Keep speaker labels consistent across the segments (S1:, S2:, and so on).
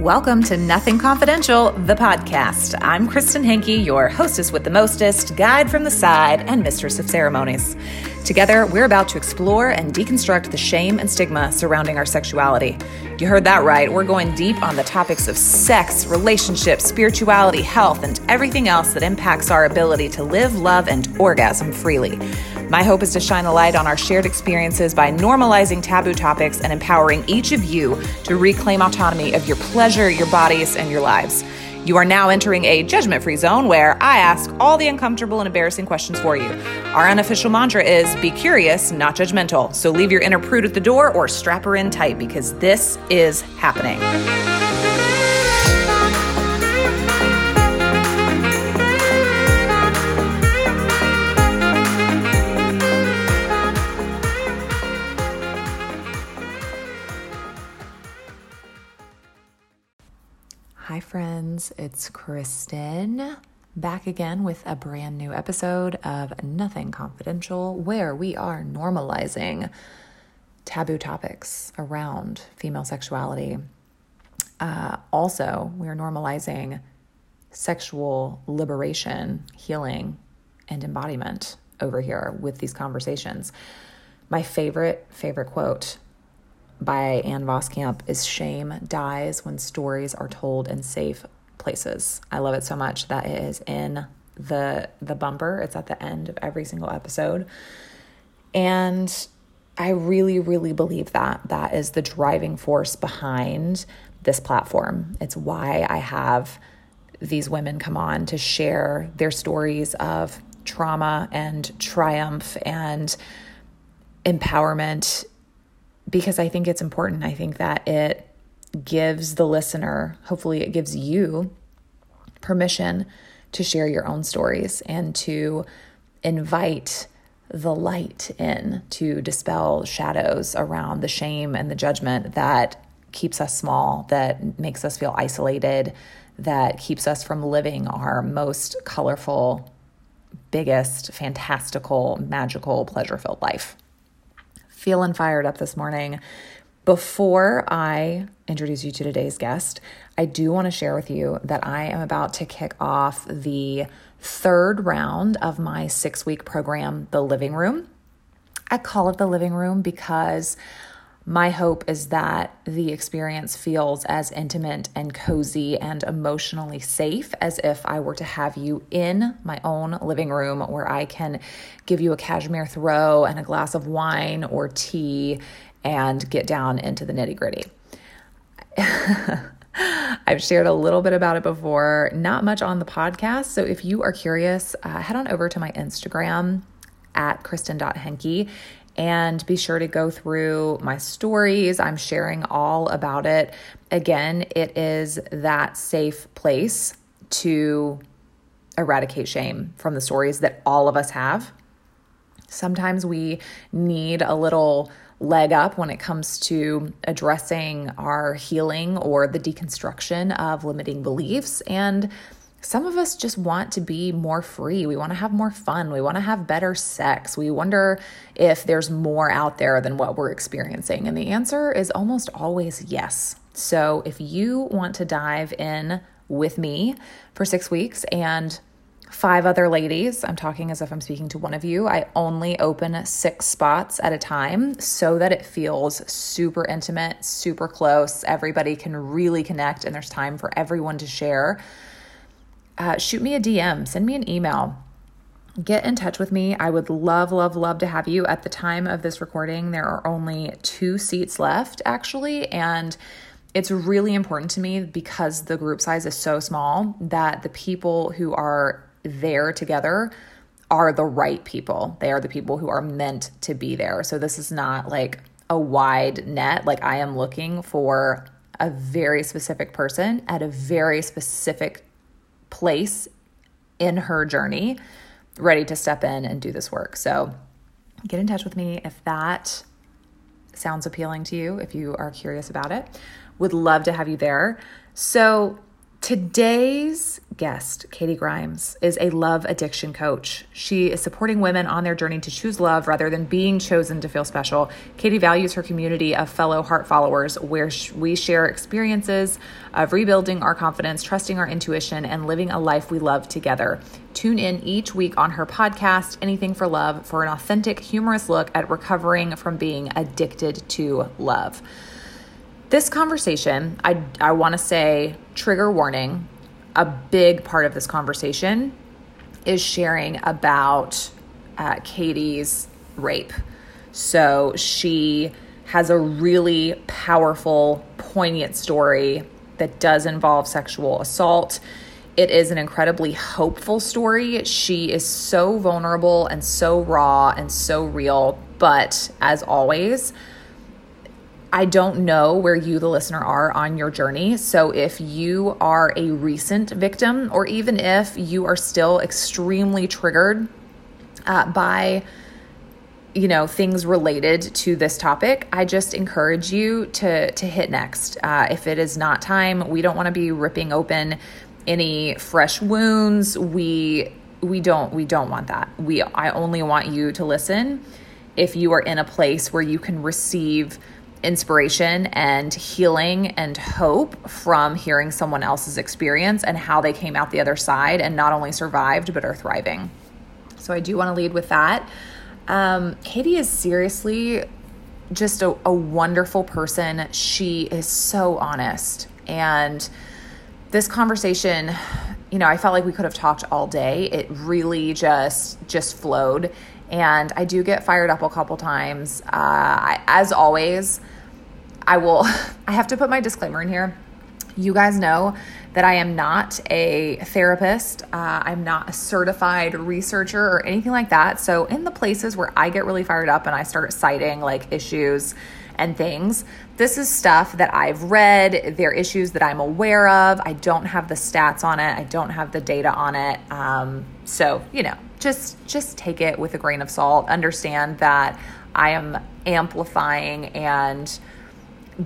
S1: Welcome to Nothing Confidential, the podcast. I'm Kristen Henke, your hostess with the mostest, guide from the side, and mistress of ceremonies. Together, we're about to explore and deconstruct the shame and stigma surrounding our sexuality. You heard that right. We're going deep on the topics of sex, relationships, spirituality, health, and everything else that impacts our ability to live, love, and orgasm freely. My hope is to shine a light on our shared experiences by normalizing taboo topics and empowering each of you to reclaim autonomy of your pleasure, your bodies, and your lives. You are now entering a judgment free zone where I ask all the uncomfortable and embarrassing questions for you. Our unofficial mantra is be curious, not judgmental. So leave your inner prude at the door or strap her in tight because this is happening. Friends. It's Kristen back again with a brand new episode of Nothing Confidential, where we are normalizing taboo topics around female sexuality. Uh, also, we are normalizing sexual liberation, healing, and embodiment over here with these conversations. My favorite, favorite quote by Ann Voskamp is Shame dies when stories are told in safe places. I love it so much that it is in the the bumper. It's at the end of every single episode. And I really really believe that that is the driving force behind this platform. It's why I have these women come on to share their stories of trauma and triumph and empowerment because I think it's important. I think that it gives the listener, hopefully, it gives you permission to share your own stories and to invite the light in to dispel shadows around the shame and the judgment that keeps us small, that makes us feel isolated, that keeps us from living our most colorful, biggest, fantastical, magical, pleasure filled life feeling fired up this morning. Before I introduce you to today's guest, I do want to share with you that I am about to kick off the third round of my six week program, The Living Room. I call it The Living Room because my hope is that the experience feels as intimate and cozy and emotionally safe as if I were to have you in my own living room where I can give you a cashmere throw and a glass of wine or tea and get down into the nitty gritty. I've shared a little bit about it before, not much on the podcast. So if you are curious, uh, head on over to my Instagram at kristen.henke and be sure to go through my stories. I'm sharing all about it. Again, it is that safe place to eradicate shame from the stories that all of us have. Sometimes we need a little leg up when it comes to addressing our healing or the deconstruction of limiting beliefs. And some of us just want to be more free. We want to have more fun. We want to have better sex. We wonder if there's more out there than what we're experiencing. And the answer is almost always yes. So if you want to dive in with me for six weeks and five other ladies, I'm talking as if I'm speaking to one of you. I only open six spots at a time so that it feels super intimate, super close. Everybody can really connect, and there's time for everyone to share uh, shoot me a DM, send me an email. Get in touch with me. I would love, love, love to have you. At the time of this recording, there are only two seats left, actually. And it's really important to me because the group size is so small that the people who are there together are the right people. They are the people who are meant to be there. So this is not like a wide net. Like I am looking for a very specific person at a very specific place in her journey, ready to step in and do this work. So get in touch with me if that sounds appealing to you, if you are curious about it. Would love to have you there. So, Today's guest, Katie Grimes, is a love addiction coach. She is supporting women on their journey to choose love rather than being chosen to feel special. Katie values her community of fellow heart followers where we share experiences of rebuilding our confidence, trusting our intuition, and living a life we love together. Tune in each week on her podcast, Anything for Love, for an authentic, humorous look at recovering from being addicted to love. This conversation, I, I want to say, trigger warning, a big part of this conversation is sharing about uh, Katie's rape. So she has a really powerful, poignant story that does involve sexual assault. It is an incredibly hopeful story. She is so vulnerable and so raw and so real. But as always, I don't know where you, the listener, are on your journey. So, if you are a recent victim, or even if you are still extremely triggered uh, by you know things related to this topic i just encourage you to to hit next. Uh, if it is not time we don't want to be ripping open any fresh wounds. We we don't we don't want that. We i only want you to listen. If you are in a place where you can receive inspiration and healing and hope from hearing someone else's experience and how they came out the other side and not only survived but are thriving. So I do want to lead with that. Um, Katie is seriously just a, a wonderful person. She is so honest. And this conversation, you know, I felt like we could have talked all day. It really just just flowed and I do get fired up a couple times. Uh, I, as always, I will, I have to put my disclaimer in here. You guys know that I am not a therapist. Uh, I'm not a certified researcher or anything like that. So, in the places where I get really fired up and I start citing like issues and things, this is stuff that I've read. They're issues that I'm aware of. I don't have the stats on it. I don't have the data on it. Um, so, you know, just just take it with a grain of salt. Understand that I am amplifying and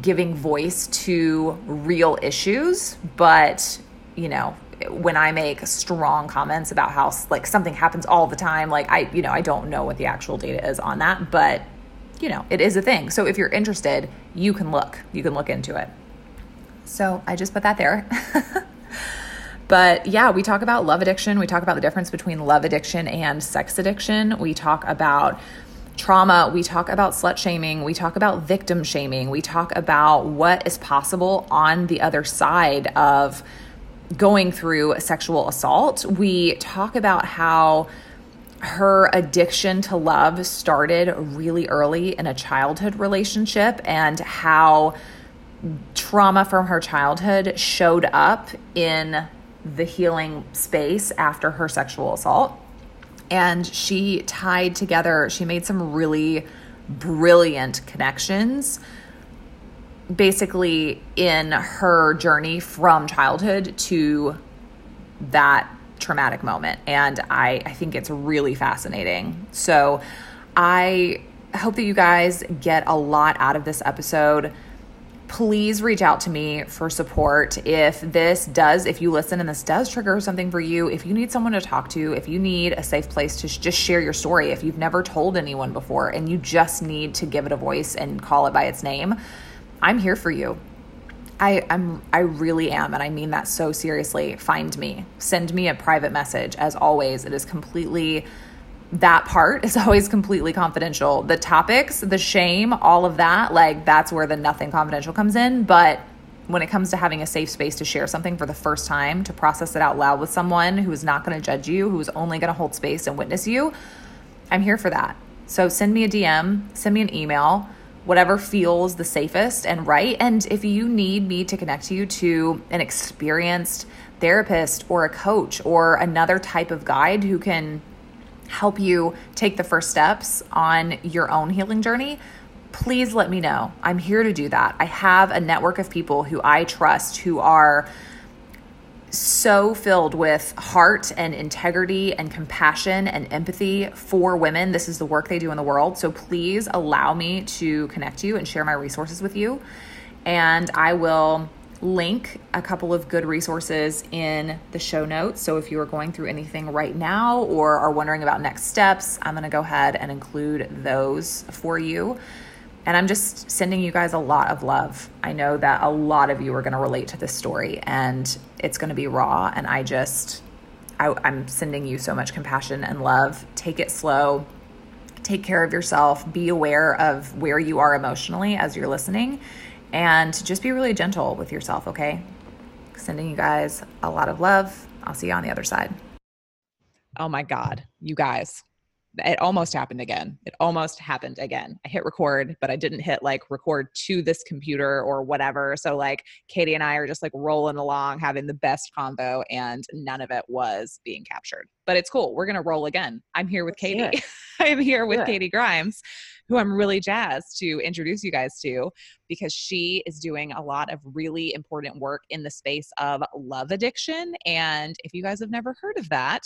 S1: giving voice to real issues, but you know, when I make strong comments about how like something happens all the time, like I, you know, I don't know what the actual data is on that, but you know, it is a thing. So if you're interested, you can look. You can look into it. So I just put that there. But yeah, we talk about love addiction. We talk about the difference between love addiction and sex addiction. We talk about trauma, we talk about slut shaming, we talk about victim shaming, we talk about what is possible on the other side of going through sexual assault. We talk about how her addiction to love started really early in a childhood relationship and how trauma from her childhood showed up in the healing space after her sexual assault. And she tied together, she made some really brilliant connections basically in her journey from childhood to that traumatic moment. And I, I think it's really fascinating. So I hope that you guys get a lot out of this episode please reach out to me for support if this does if you listen and this does trigger something for you if you need someone to talk to if you need a safe place to sh- just share your story if you've never told anyone before and you just need to give it a voice and call it by its name i'm here for you I, I'm I really am, and I mean that so seriously. Find me. Send me a private message. As always, it is completely that part is always completely confidential. The topics, the shame, all of that, like that's where the nothing confidential comes in. But when it comes to having a safe space to share something for the first time, to process it out loud with someone who is not going to judge you, who is only going to hold space and witness you, I'm here for that. So send me a DM, send me an email, whatever feels the safest and right. And if you need me to connect you to an experienced therapist or a coach or another type of guide who can help you take the first steps on your own healing journey, please let me know. I'm here to do that. I have a network of people who I trust who are so filled with heart and integrity and compassion and empathy for women. This is the work they do in the world. So please allow me to connect you and share my resources with you. And I will link a couple of good resources in the show notes. So if you are going through anything right now or are wondering about next steps, I'm going to go ahead and include those for you. And I'm just sending you guys a lot of love. I know that a lot of you are going to relate to this story and it's going to be raw. And I just, I, I'm sending you so much compassion and love. Take it slow. Take care of yourself. Be aware of where you are emotionally as you're listening and just be really gentle with yourself, okay? Sending you guys a lot of love. I'll see you on the other side. Oh my God, you guys it almost happened again. It almost happened again. I hit record, but I didn't hit like record to this computer or whatever. So like Katie and I are just like rolling along, having the best combo, and none of it was being captured. But it's cool. We're gonna roll again. I'm here with Katie. I'm here with Katie Grimes, who I'm really jazzed to introduce you guys to because she is doing a lot of really important work in the space of love addiction. And if you guys have never heard of that,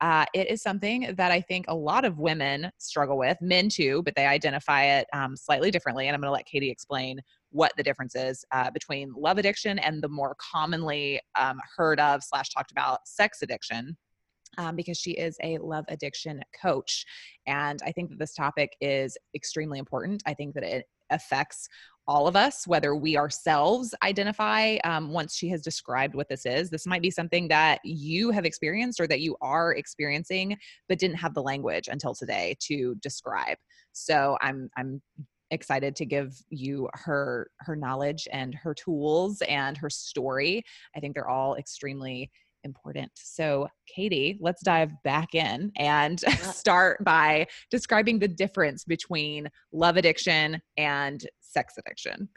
S1: uh, it is something that I think a lot of women struggle with, men too, but they identify it um, slightly differently. And I'm going to let Katie explain what the difference is uh, between love addiction and the more commonly um, heard of slash talked about sex addiction. Um, because she is a love addiction coach. And I think that this topic is extremely important. I think that it affects all of us, whether we ourselves identify um, once she has described what this is. This might be something that you have experienced or that you are experiencing, but didn't have the language until today to describe. So I'm I'm excited to give you her her knowledge and her tools and her story. I think they're all extremely important. So, Katie, let's dive back in and start by describing the difference between love addiction and sex addiction.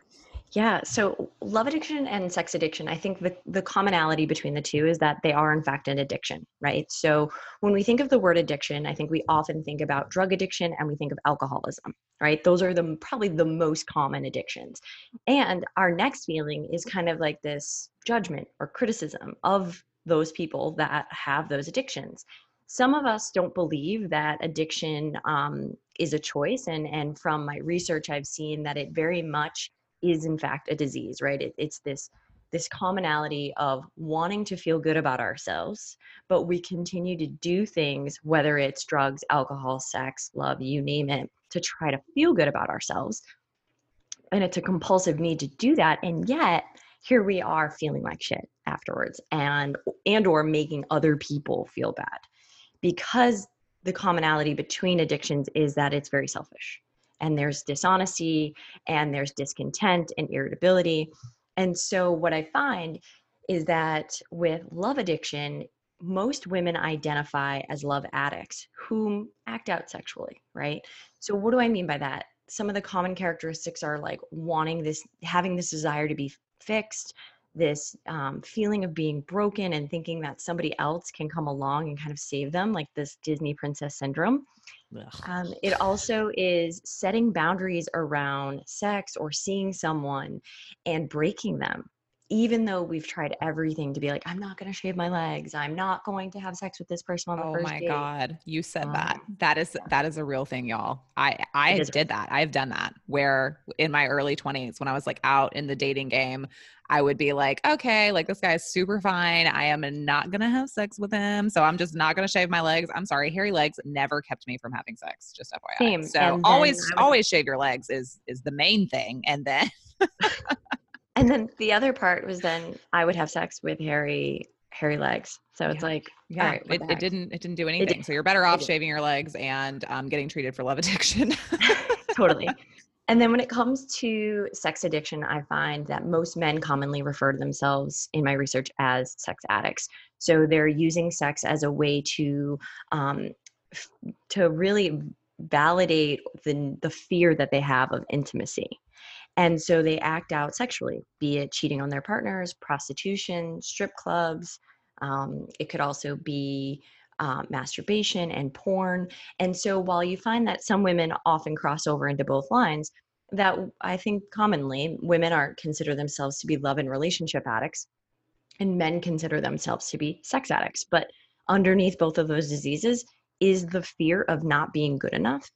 S2: Yeah, so love addiction and sex addiction, I think the, the commonality between the two is that they are, in fact, an addiction, right? So when we think of the word addiction, I think we often think about drug addiction and we think of alcoholism, right? Those are the probably the most common addictions. And our next feeling is kind of like this judgment or criticism of those people that have those addictions. Some of us don't believe that addiction um, is a choice and and from my research i've seen that it very much is in fact a disease right? It, it's this this commonality of wanting to feel good about ourselves but we continue to do things whether it's drugs alcohol sex love you name it to try to feel good about ourselves. And it's a compulsive need to do that and yet here we are feeling like shit afterwards and and or making other people feel bad. Because the commonality between addictions is that it's very selfish and there's dishonesty and there's discontent and irritability. And so what i find is that with love addiction most women identify as love addicts who act out sexually right? So what do i mean by that? Some of the common characteristics are like wanting this having this desire to be fixed this um, feeling of being broken and thinking that somebody else can come along and kind of save them, like this Disney princess syndrome. Um, it also is setting boundaries around sex or seeing someone and breaking them even though we've tried everything to be like, I'm not going to shave my legs. I'm not going to have sex with this person on the
S1: oh
S2: first
S1: my
S2: date.
S1: God. You said um, that. That is, that is a real thing, y'all. I, I did that. I've done that where in my early twenties, when I was like out in the dating game, I would be like, okay, like this guy is super fine. I am not going to have sex with him. So I'm just not going to shave my legs. I'm sorry. Hairy legs never kept me from having sex. Just FYI. Same. So always, would- always shave your legs is, is the main thing. And then
S2: and then the other part was then I would have sex with hairy hairy legs. So it's
S1: yeah.
S2: like,
S1: yeah, right, it, it, didn't it didn't do anything. Did, so you're better off shaving your legs and um, getting treated for love addiction.
S2: totally. And then when it comes to sex addiction, I find that most men commonly refer to themselves in my research as sex addicts. So they're using sex as a way to um, f- to really validate the the fear that they have of intimacy. And so they act out sexually, be it cheating on their partners, prostitution, strip clubs. Um, it could also be uh, masturbation and porn. And so while you find that some women often cross over into both lines, that I think commonly women aren't consider themselves to be love and relationship addicts, and men consider themselves to be sex addicts. But underneath both of those diseases is the fear of not being good enough.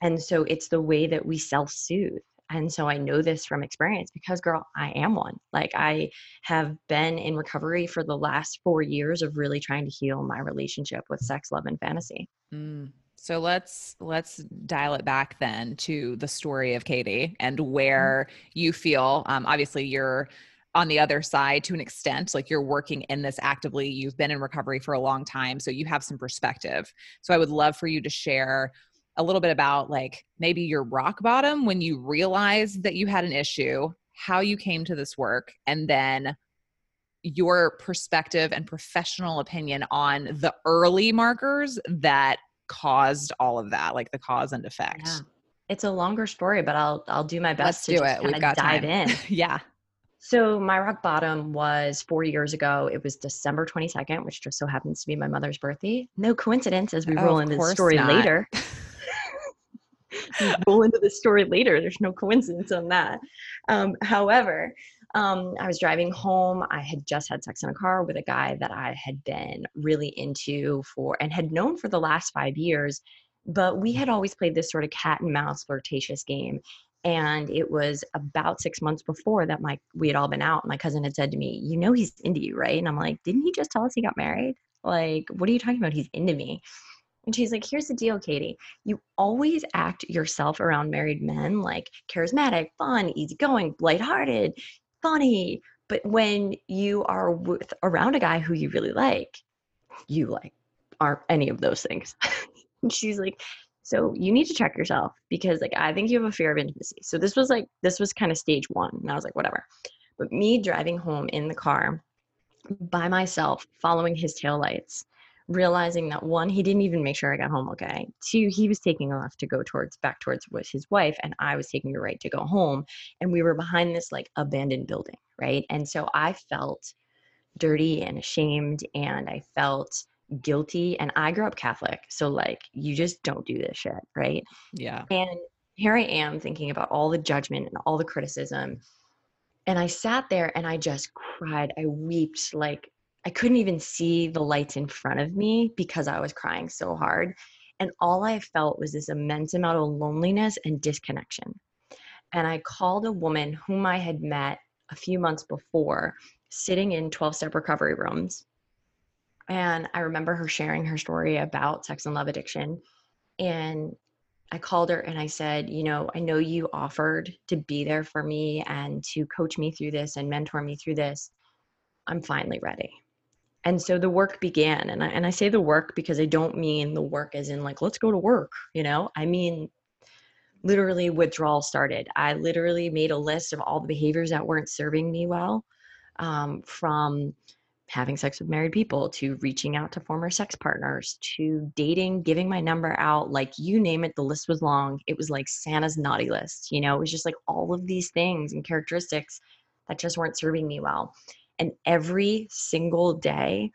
S2: And so it's the way that we self soothe and so I know this from experience because, girl, I am one. Like, I have been in recovery for the last four years of really trying to heal my relationship with sex, love, and fantasy.
S1: Mm. So let's let's dial it back then to the story of Katie and mm-hmm. where mm-hmm. you feel. Um, obviously, you're on the other side to an extent like you're working in this actively you've been in recovery for a long time so you have some perspective so i would love for you to share a little bit about like maybe your rock bottom when you realized that you had an issue, how you came to this work, and then your perspective and professional opinion on the early markers that caused all of that, like the cause and effect. Yeah.
S2: It's a longer story, but I'll I'll do my best
S1: Let's to do it. We've got
S2: dive
S1: time.
S2: in.
S1: yeah.
S2: So my rock bottom was four years ago. It was December 22nd, which just so happens to be my mother's birthday. No coincidence as we oh, roll into the story not. later. roll into the story later. There's no coincidence on that. Um, however, um, I was driving home. I had just had sex in a car with a guy that I had been really into for and had known for the last five years. But we had always played this sort of cat and mouse flirtatious game. And it was about six months before that my we had all been out. My cousin had said to me, "You know he's into you, right?" And I'm like, "Didn't he just tell us he got married? Like, what are you talking about? He's into me." And she's like, here's the deal, Katie. You always act yourself around married men like charismatic, fun, easygoing, lighthearted, funny. But when you are with around a guy who you really like, you like aren't any of those things. and she's like, so you need to check yourself because like I think you have a fear of intimacy. So this was like this was kind of stage one. And I was like, whatever. But me driving home in the car by myself, following his taillights, realizing that one, he didn't even make sure I got home okay. Two, he was taking off to go towards back towards with his wife, and I was taking a right to go home. And we were behind this like abandoned building, right? And so I felt dirty and ashamed, and I felt guilty. And I grew up Catholic, so like you just don't do this shit, right?
S1: Yeah.
S2: And here I am thinking about all the judgment and all the criticism. And I sat there and I just cried. I wept like I couldn't even see the lights in front of me because I was crying so hard. And all I felt was this immense amount of loneliness and disconnection. And I called a woman whom I had met a few months before, sitting in 12 step recovery rooms. And I remember her sharing her story about sex and love addiction. And I called her and I said, You know, I know you offered to be there for me and to coach me through this and mentor me through this. I'm finally ready and so the work began and I, and I say the work because i don't mean the work as in like let's go to work you know? I mean literally withdrawal started. I literally made a list of all the behaviors that weren't serving me well um, from having sex with married people to reaching out to former sex partners to dating giving my number out like you name it the list was long. It was like santa's naughty list you know? It was just like all of these things and characteristics that just weren't serving me well and every single day,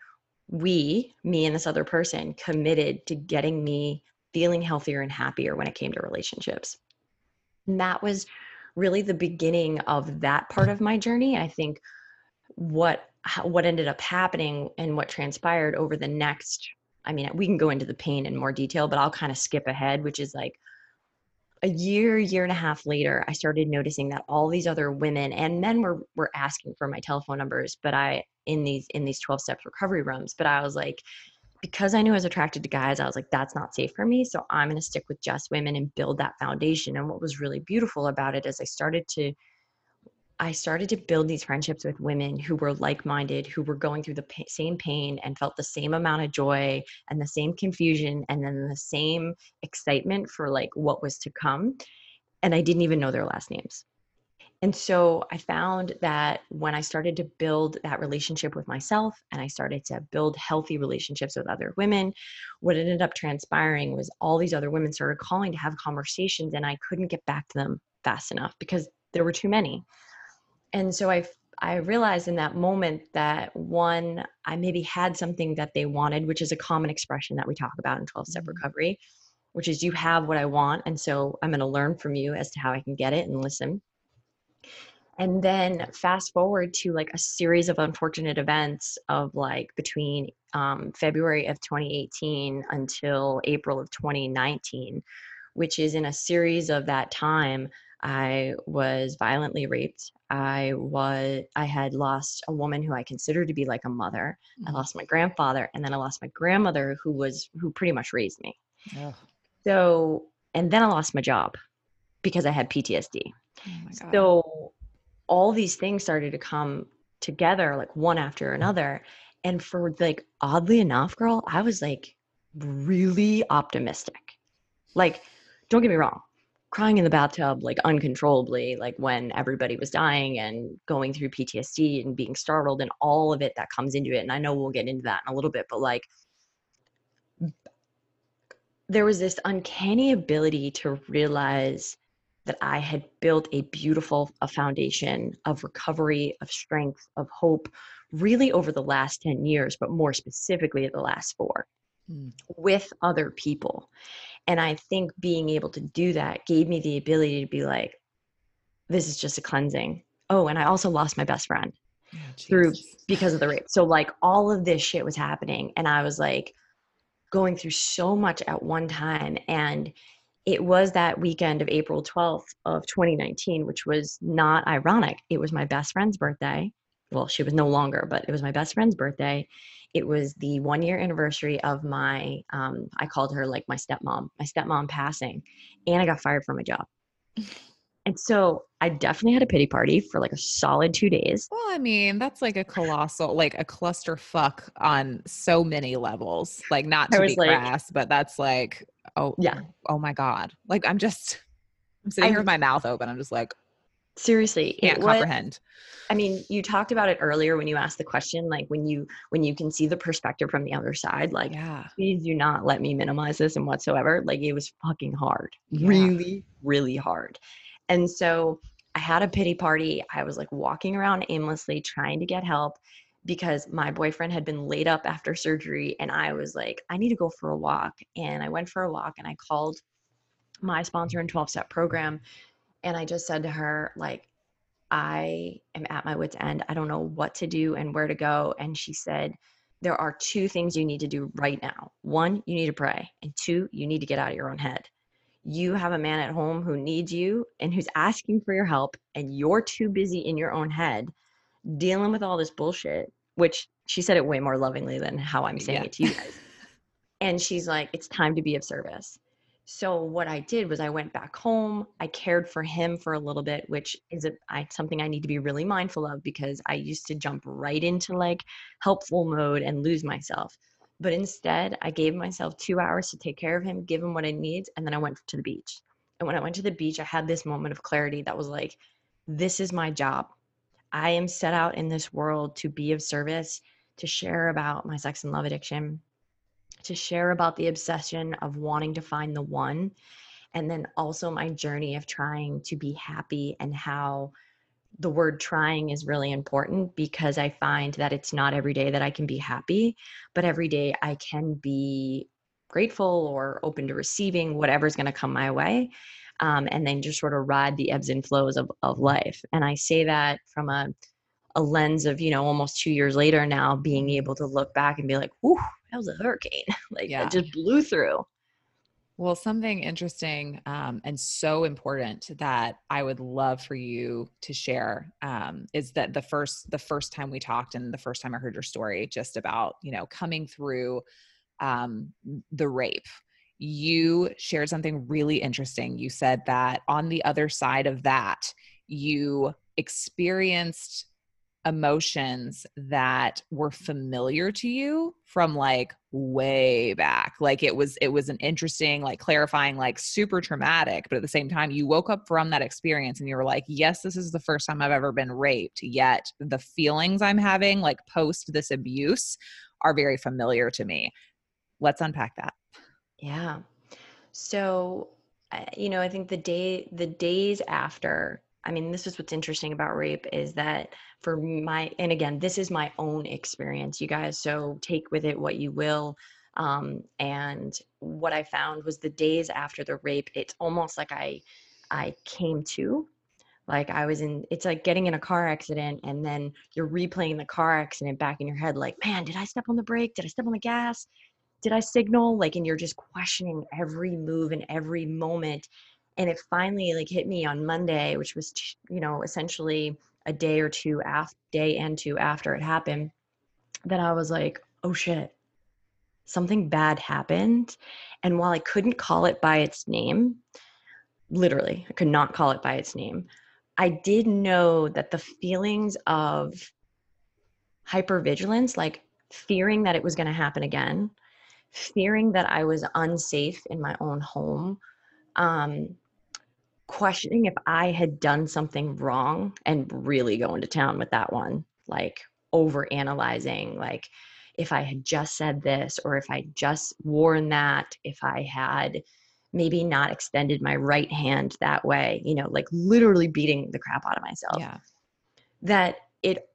S2: we, me and this other person, committed to getting me feeling healthier and happier when it came to relationships. And that was really the beginning of that part of my journey. I think what what ended up happening and what transpired over the next I mean, we can go into the pain in more detail, but I'll kind of skip ahead, which is like a year, year and a half later, I started noticing that all these other women and men were were asking for my telephone numbers, but I in these in these 12 steps recovery rooms, but I was like because I knew I was attracted to guys, I was like, that's not safe for me. So I'm going to stick with just women and build that foundation. And what was really beautiful about it is I started to I started to build these friendships with women who were like minded, who were going through the pa- same pain and felt the same amount of joy and the same confusion and then the same excitement for like what was to come. And I didn't even know their last names. And so I found that when I started to build that relationship with myself and I started to build healthy relationships with other women, what ended up transpiring was all these other women started calling to have conversations and I couldn't get back to them fast enough because there were too many and so I I realized in that moment that one, I maybe had something that they wanted, which is a common expression that we talk about in 12 step mm-hmm. recovery, which is you have what I want. And so I'm going to learn from you as to how I can get it and listen. And then fast forward to like a series of unfortunate events of like between um, February of 2018 until April of 2019, which is in a series of that time I was violently raped. I was I had lost a woman who I considered to be like a mother. I
S1: Mhm.
S2: lost my grandfather and then I lost my grandmother who was who pretty much raised me.
S1: Ugh.
S2: So, and then I lost my job because I had PTSD.
S1: Oh.
S2: So all these things started to come together like one after another. And for like oddly enough, girl, I was like really optimistic. Like, don't get me wrong, crying in the bathtub like uncontrollably, like when everybody was dying and going through PTSD and being startled and all of it that comes into it. And I know we'll get into that in a little bit, but like there was this uncanny ability to realize that I had built a beautiful a foundation of recovery, of strength, of hope, really over the last 10 years, but more specifically the last four
S1: Mm.
S2: with other people. And I think being able to do that gave me the ability to be like, this is just a cleansing. Oh, and I also lost my best friend
S1: Oh,
S2: through because of the rape. So like all of this shit was happening and I was like going through so much at one time and it was that weekend of April 12th of 2019 which was not ironic. It was my best friend's birthday. Well, she was no longer, but it was my best friend's birthday. It was the 1 year anniversary of my um I called her like my stepmom, my stepmom passing and I got fired from my job. And so I definitely had a pity party for like a solid 2 days.
S1: Well, I mean, that's like a colossal, like a clusterfuck on so many levels. Like, not to be
S2: like-
S1: crass, but that's like, oh,
S2: Yeah.
S1: oh my god. Like, I'm just, I'm sitting here with my mouth open. I'm just like,
S2: Seriously,
S1: can't
S2: was,
S1: comprehend.
S2: I mean, you talked about it earlier when you asked the question, like when you when you can see the perspective from the other side. Like,
S1: Yeah.
S2: please do not let me minimize this and whatsoever. Like, it was fucking hard,
S1: Yeah.
S2: really, really hard. And so I had a pity party. I was like walking around aimlessly trying to get help because my boyfriend had been laid up after surgery, and I was like, I need to go for a walk. And I went for a walk, and I called my sponsor in 12 step program and I just said to her, like, I am at my wits' end. I don't know what to do and where to go. And she said, There are two things you need to do right now. One, you need to pray. And two, you need to get out of your own head. You have a man at home who needs you and who's asking for your help, and you're too busy in your own head dealing with all this bullshit, which she said it way more lovingly than how I'm saying
S1: Yeah.
S2: it to you guys. and she's like, It's time to be of service. So what I did was I went back home. I cared for him for a little bit, which is a, I, something I need to be really mindful of because I used to jump right into like helpful mode and lose myself. But instead, I gave myself two hours to take care of him, give him what he needs, and then I went to the beach. And when I went to the beach, I had this moment of clarity that was like, this is my job. I am set out in this world to be of service, to share about my sex and love addiction, to share about the obsession of wanting to find the one and then also my journey of trying to be happy and how the word trying is really important because I find that it's not every day that I can be happy, but every day I can be grateful or open to receiving whatever's going to come my way. Um, and then just sort of ride the ebbs and flows of, of life. And I say that from a, a lens of, you know, almost two years later now, being able to look back and be like, whew, that was a hurricane. like
S1: Yeah.
S2: it just blew through.
S1: Well, something interesting um, and so important that I would love for you to share um, is that the first the first time we talked and the first time I heard your story, just about you know coming through um, the rape, you shared something really interesting. You said that on the other side of that, you experienced emotions that were familiar to you from like way back. Like it was it was an interesting like clarifying like super traumatic but at the same time you woke up from that experience and you were like yes this is the first time i've ever been raped yet the feelings i'm having like post this abuse are very familiar to me. Let's unpack that.
S2: Yeah. So, uh, you know, I think the day, the days after, I mean, this is what's interesting about rape is that for my, and again, this is my own experience, you guys. So take with it what you will. Um, and what I found was the days after the rape, it's almost like I, I came to, like I was in, it's like getting in a car accident and then you're replaying the car accident back in your head, like, man, did I step on the brake? Did I step on the gas? did I signal? Like, and you're just questioning every move and every moment. And it finally like hit me on monday which was you know essentially a day or two after day and two after it happened that i was like oh shit. Something bad happened. And while i couldn't call it by its name literally i could not call it by its name i did know that the feelings of hypervigilance like fearing that it was going to happen again fearing that i was unsafe in my own home um, questioning if I had done something wrong and really going to town with that one, like over analyzing, like if I had just said this or if I just worn that, if I had maybe not extended my right hand that way, you know, like literally beating the crap out of myself.
S1: Yeah.
S2: That it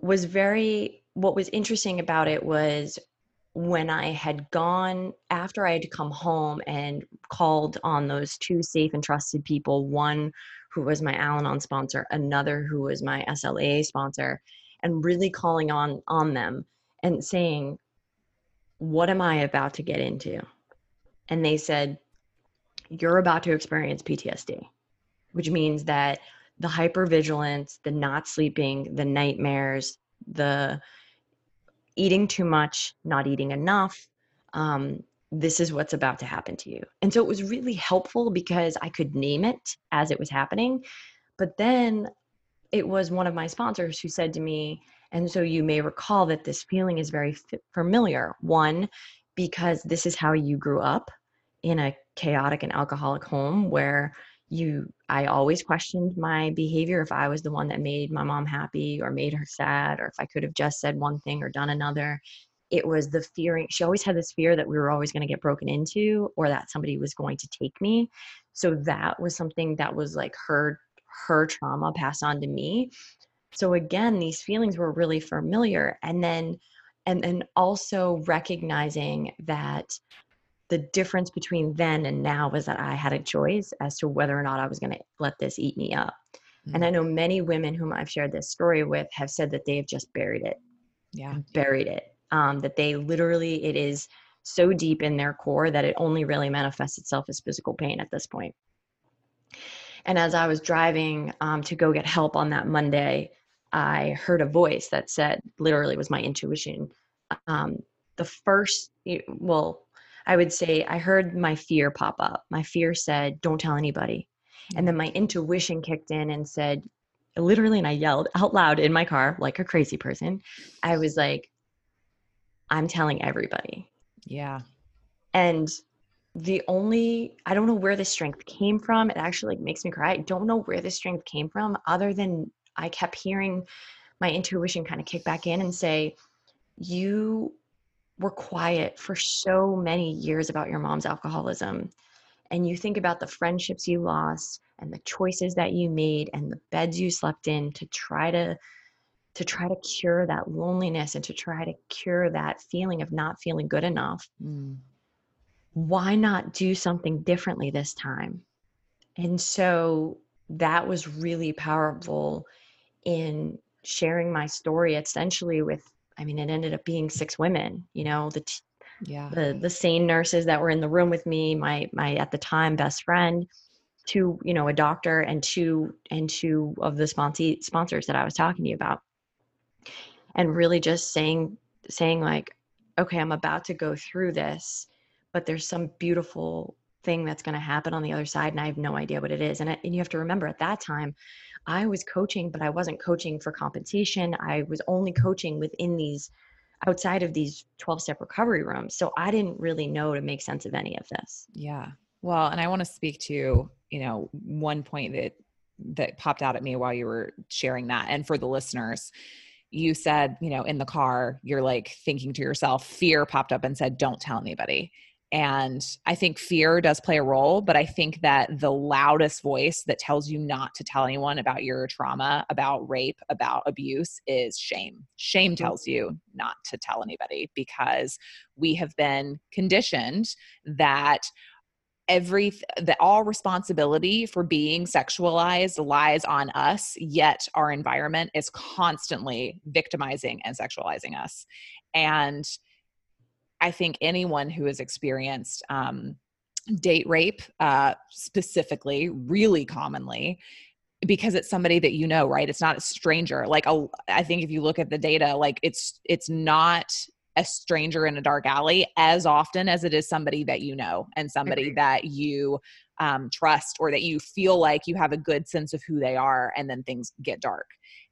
S2: was very, what was interesting about it was when I had gone after I had come home and called on those two safe and trusted people, one who was my Al Anon sponsor, another who was my SLA sponsor, and really calling on on them and saying, What am I about to get into? And they said, You're about to experience PTSD, which means that the hypervigilance, the not sleeping, the nightmares, the eating too much, not eating enough. Um, this is what's about to happen to you. And so it was really helpful because I could name it as it was happening. But then it was one of my sponsors who said to me, and so you may recall that this feeling is very familiar. One, because this is how you grew up in a chaotic and alcoholic home where you i always questioned my behavior if i was the one that made my mom happy or made her sad or if i could have just said one thing or done another. It was the fearing she always had this fear that we were always going to get broken into or that somebody was going to take me. So that was something that was like her her trauma passed on to me. So again these feelings were really familiar and then and then also recognizing that the difference between then and now was that I had a choice as to whether or not I was going to let this eat me up. Mm-hmm. And I mm. know many women whom I've shared this story with have said that they have just buried it.
S1: Yeah.
S2: Buried it. Um, that they literally, it is so deep in their core that it only really manifests itself as physical pain at this point. And as I was driving um, to go get help on that Monday, I heard a voice that said, literally was my intuition. Um, the first, well, I would say I heard my fear pop up. My fear said, don't tell anybody. And then my intuition kicked in and said, literally, and I yelled out loud in my car like a crazy person. I was like, I'm telling everybody.
S1: Yeah.
S2: And the only I don't know where the strength came from. It actually like makes me cry. I don't know where the strength came from other than I kept hearing my intuition kind of kick back in and say, You were quiet for so many years about your mom's alcoholism and you think about the friendships you lost and the choices that you made and the beds you slept in to try to to try to cure that loneliness and to try to cure that feeling of not feeling good enough mm. why not do something differently this time and so that was really powerful in sharing my story essentially with I mean, it ended up being six women, you know, the, t-
S1: yeah,
S2: the, the SANE nurses that were in the room with me, my, my, at the time best friend, two, you know, a doctor and two, and two of the sponsor sponsors that I was talking to you about. And really just saying, saying like, okay, I'm about to go through this, but there's some beautiful thing that's going to happen on the other side and i have no idea what it is and, and you have to remember at that time I was coaching, but I wasn't coaching for compensation. I was only coaching within these outside of these 12 step recovery rooms. So I didn't really know to make sense of any of this.
S1: Yeah. Well, and I want to speak to, you know, one point that that popped out at me while you were sharing that and for the listeners you said you know in the car you're like thinking to yourself fear popped up and said don't tell anybody and I think fear does play a role, but I think that the loudest voice that tells you not to tell anyone about your trauma, about rape, about abuse is shame. Shame mm-hmm. tells you not to tell anybody because we have been conditioned that every that all responsibility for being sexualized lies on us yet our environment is constantly victimizing and sexualizing us and I think anyone who has experienced um, date rape uh, specifically, really commonly, because it's somebody that you know, right? It's not a stranger. Like a, I think if you look at the data, like it's it's not a stranger in a dark alley as often as it is somebody that you know and somebody that you um, trust or that you feel like you have a good sense of who they are and then things get dark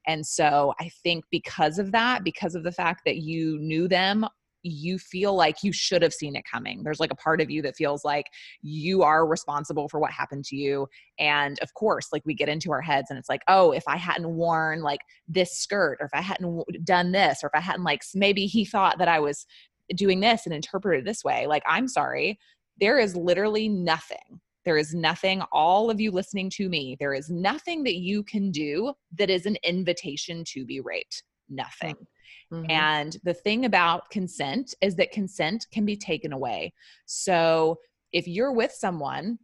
S1: and so i think because of that because of the fact that you knew them you feel like you should have seen it coming. There's like a part of you that feels like you are responsible for what happened to you. And of course, like we get into our heads and it's like, oh, if I hadn't worn like this skirt, or if I hadn't done this, or if I hadn't like maybe he thought that I was doing this and interpreted this way, like, I'm sorry. There is literally nothing. There is nothing, all of you listening to me, there is nothing that you can do that is an invitation to be raped. Nothing. Mm-hmm. Mm-hmm. And the thing about consent is that consent can be taken away. So if you're with someone,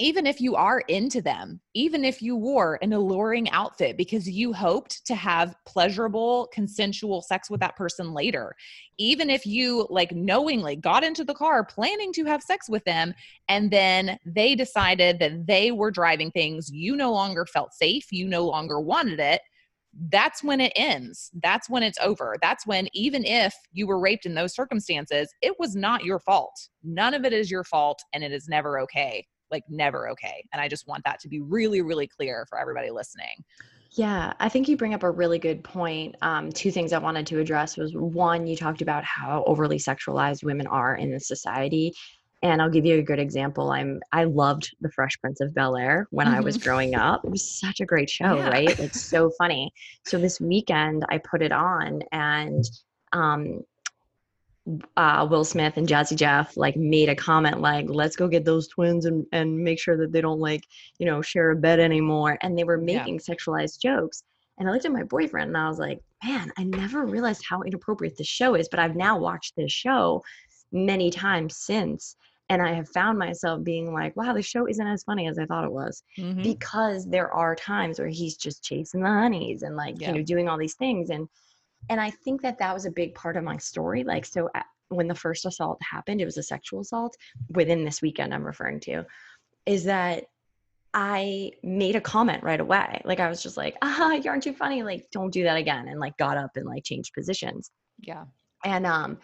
S1: even if you are into them, even if you wore an alluring outfit because you hoped to have pleasurable, consensual sex with that person later, even if you like knowingly got into the car planning to have sex with them, and then they decided that they were driving things, you no longer felt safe, you no longer wanted it, that's when it ends. That's when it's over. That's when, even if you were raped in those circumstances, it was not your fault. None of it is your fault, and it is never okay. Like, never okay. And I just want that to be really, really clear for everybody listening.
S2: Yeah, I think you bring up a really good point. Um, two things I wanted to address was one, you talked about how overly sexualized women are in the society, and I'll give you a good example. I'm I loved The Fresh Prince of Bel Air when mm-hmm. I was mm-hmm. growing up. It was such a great show, yeah. right? It's so funny. So this weekend I put it on and um uh, Will Smith and Jazzy Jeff like made a comment like, "Let's go get those twins and and make sure that they don't like you know share a bed anymore." And they were making yeah. sexualized jokes. And I looked at my boyfriend and I was like, "Man, I never realized how inappropriate this show is." But I've now watched this show many times since, and I have found myself being like, wow, the show isn't as funny as I thought it was. Mm-hmm. Because there are times where he's just chasing the honeys and like, yeah. you know, doing all these things. And and I think that that was a big part of my story. Like, so at, when the first assault happened, it was a sexual assault within this weekend I'm referring to, is that I made a comment right away. Like I was just like, ah, you aren't too funny. Like, don't do that again. And like got up and like changed positions.
S1: Yeah.
S2: And um,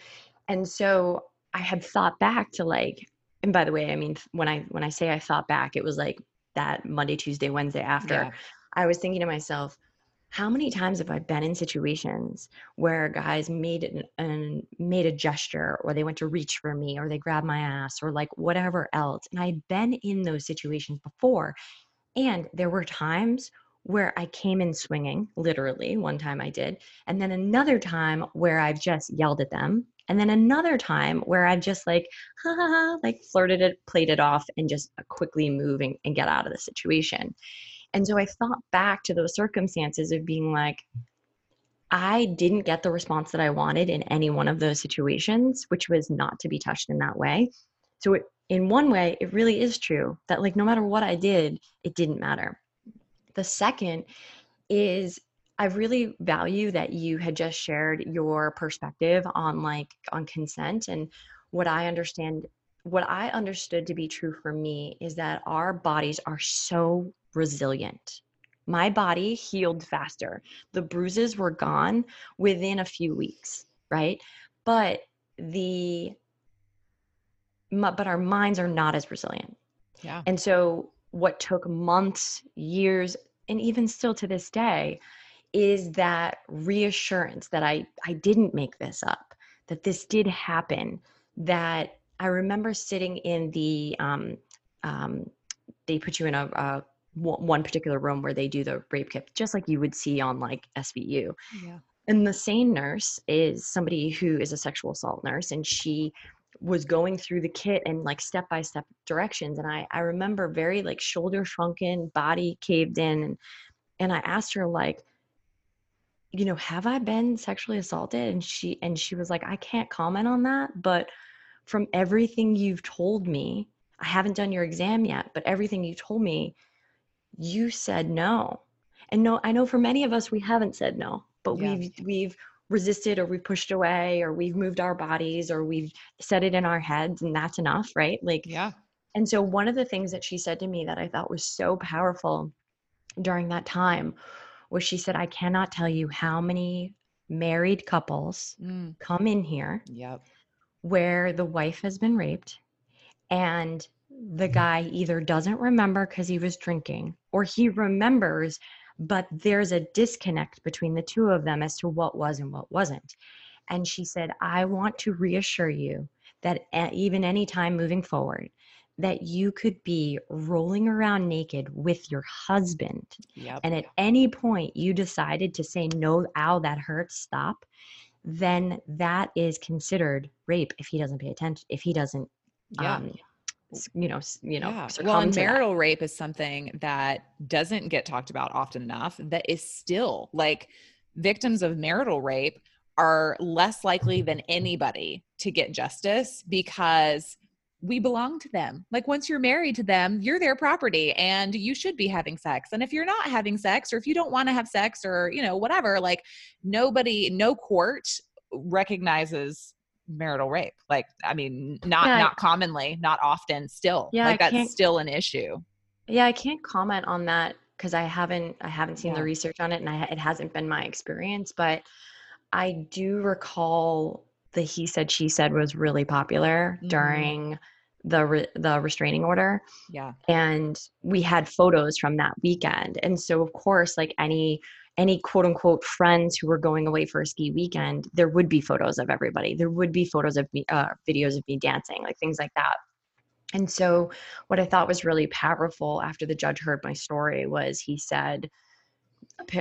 S2: and so I had thought back to like, and by the way i mean when i when i say i thought back it was like that monday tuesday wednesday after yeah. i was thinking to myself how many times have i been in situations where guys made an, an made a gesture or they went to reach for me or they grabbed my ass or like whatever else and i'd been in those situations before and there were times where I came in swinging, literally, one time I did. And then another time where I've just yelled at them and then another time where I've just like, ha, ha, ha, like flirted it, played it off, and just uh, quickly moving and get out of the situation. And so I thought back to those circumstances of being like, I didn't get the response that I wanted in any one of those situations, which was not to be touched in that way. So, it, in one way, it really is true that, like, no matter what I did, it didn't matter. The second is I really value that you had just shared your perspective on like on consent and what I understand what I understood to be true for me is that our bodies are so resilient. My body healed faster. The bruises were gone within a few weeks, right? But the but our minds are not as resilient.
S1: Yeah.
S2: And so what took months, years, and even still to this day is that reassurance that I, I didn't make this up, that this did happen, that I remember sitting in the, um, um, they put you in a, a one particular room where they do the rape kit, just like you would see on like SVU. Yeah. And the same nurse is somebody who is a sexual assault nurse, and she was going through the kit and like step by step directions. And I I remember very like shoulder shrunken, body caved in, and and I asked her like, you know, have I been sexually assaulted? And she and she was like, I can't comment on that, but from everything you've told me, I haven't done your exam yet, but everything you told me, you said no. And no, I know for many of us we haven't said no, but yeah. we've we've resisted or we've pushed away or we've moved our bodies or we've said it in our heads and that's enough, right? Like
S1: Yeah.
S2: And so, one of the things that she said to me that I thought was so powerful during that time was she said, I cannot tell you how many married couples
S1: Mm,
S2: come in here
S1: yep.
S2: where the wife has been raped and the guy either doesn't remember because he was drinking or he remembers but there's a disconnect between the two of them as to what was and what wasn't. And she said i want to reassure you that even any time moving forward that you could be rolling around naked with your husband
S1: Yep.
S2: and at any point you decided to say no ow that hurts stop then that is considered rape if he doesn't pay attention if he doesn't
S1: yeah.
S2: um you know you know
S1: yeah. Well, and
S2: to that.
S1: marital rape is something that doesn't get talked about often enough. That is still like victims of marital rape are less likely than anybody to get justice because we belong to them. Like once you're married to them, you're their property and you should be having sex. And if you're not having sex or if you don't want to have sex or, you know, whatever, like nobody, no court recognizes marital rape. Like, I mean, not
S2: Yeah,
S1: not commonly, not often still.
S2: Yeah,
S1: like
S2: I
S1: that's still an issue.
S2: yeah i can't comment on that because i haven't i haven't seen
S1: Yeah.
S2: the research on it and I, it hasn't been my experience but i do recall the he said she said was really popular
S1: Mhm.
S2: during the re- the restraining order
S1: Yeah.
S2: and we had photos from that weekend. And so of course like any any quote unquote friends who were going away for a ski weekend there would be photos of everybody. There would be photos of me uh, videos of me dancing like things like that. And so what i thought was really powerful after the judge heard my story was he said "A pi-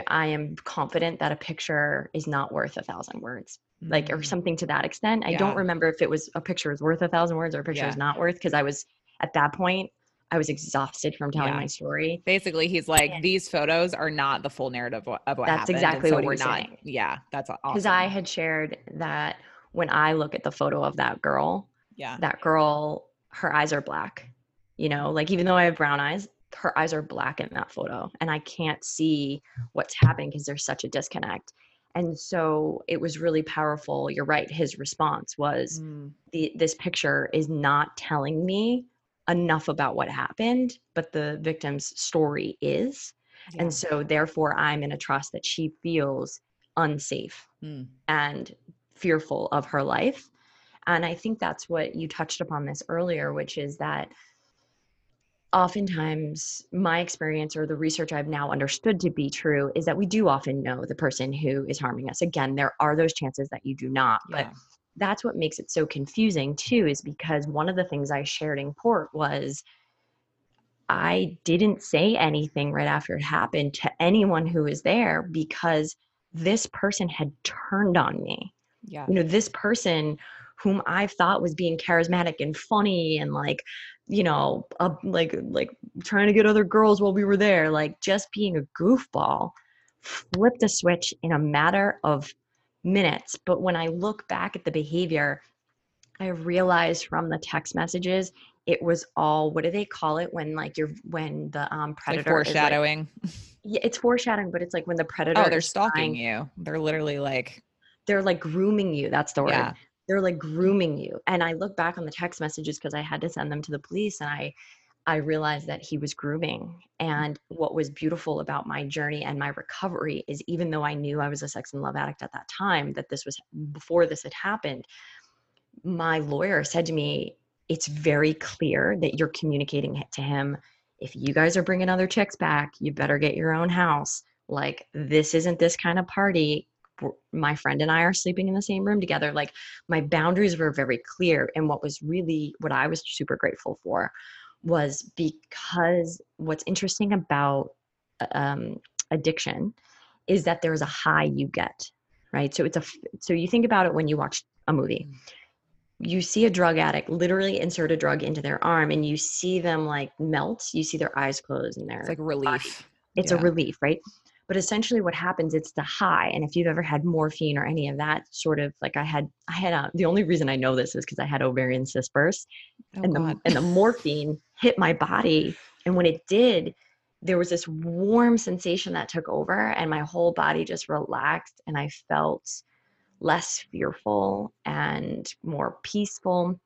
S2: i am confident that a picture is not worth a thousand words like or
S1: Mm.
S2: something to that extent. I don't remember if it was a picture is worth a thousand words or a picture is not worth because I was at that point I was exhausted from telling
S1: Yeah.
S2: my story.
S1: Basically, he's like,
S2: And-
S1: these photos are not the full narrative of what
S2: That's
S1: happened.
S2: exactly
S1: so
S2: what
S1: we're
S2: was
S1: not.
S2: saying.
S1: Yeah, that's awesome.
S2: Because I had shared that when I look at the photo of that girl,
S1: yeah,
S2: that girl, her eyes are black. You know, like even though I have brown eyes, her eyes are black in that photo. And I can't see what's happening because there's such a disconnect. And so it was really powerful. You're right. His response was,
S1: Mm,
S2: the this picture is not telling me enough about what happened but the victim's story is
S1: yeah.
S2: and so therefore i'm in a trust that she feels unsafe
S1: Mm,
S2: and fearful of her life and i think that's what you touched upon this earlier which is that oftentimes my experience or the research i've now understood to be true is that we do often know the person who is harming us again there are those chances that you do not but
S1: yeah.
S2: that's what makes it so confusing too is because one of the things i shared in court was i didn't say anything right after it happened to anyone who was there because this person had turned on me
S1: yeah.
S2: you know this person whom i thought was being charismatic and funny and like you know uh, like like trying to get other girls while we were there like just being a goofball flipped a switch in a matter of minutes but when i look back at the behavior i realized from the text messages it was all what do they call it when like you're when the um
S1: Like
S2: predator is, like-
S1: foreshadowing.
S2: yeah it's foreshadowing but it's like when the predator
S1: oh, they're stalking
S2: trying-
S1: you. They're literally like,
S2: they're like grooming you that's the word
S1: yeah,
S2: they're like grooming you and i look back on the text messages because i had to send them to the police and i i realized that he was grooming mm. and what was beautiful about my journey and my recovery is even though i knew i was a sex and love addict at that time that this was mm, before this had happened my lawyer said to me it's very clear that you're communicating to him if you guys are bringing other chicks back you better get your own house. Like this isn't this kind of party my friend and I are sleeping in the same room together. Like my boundaries were very clear. And what was really what I was super grateful for was because what's interesting about um, addiction is that there's a high you get, right? So it's a so you think about it when you watch a movie. You see a drug addict literally insert a drug into their arm, and you see them like melt. You see their eyes close and their
S1: it's like relief.
S2: it's a relief, right? But essentially, what happens? It's the high, and if you've ever had morphine or any of that sort of like I had, I had a, the only reason I know this is because I had ovarian cyst burst,
S1: Oh,
S2: and the and the morphine hit my body, and when it did, there was this warm sensation that took over, and my whole body just relaxed, and I felt less fearful and more peaceful.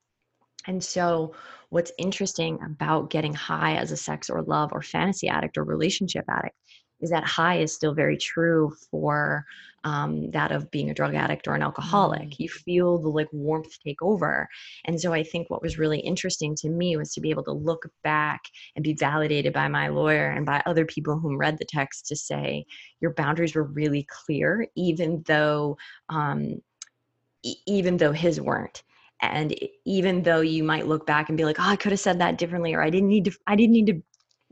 S2: And so, what's interesting about getting high as a sex or love or fantasy addict or relationship addict is that high is still very true for um, that of being a drug addict or an alcoholic. Mm. You feel the like warmth take over. And so I think what was really interesting to me was to be able to look back and be validated by my lawyer and by other people who read the text to say your boundaries were really clear, even though um, e- even though his weren't and even though you might look back and be like oh i could have said that differently or i didn't need to i didn't need to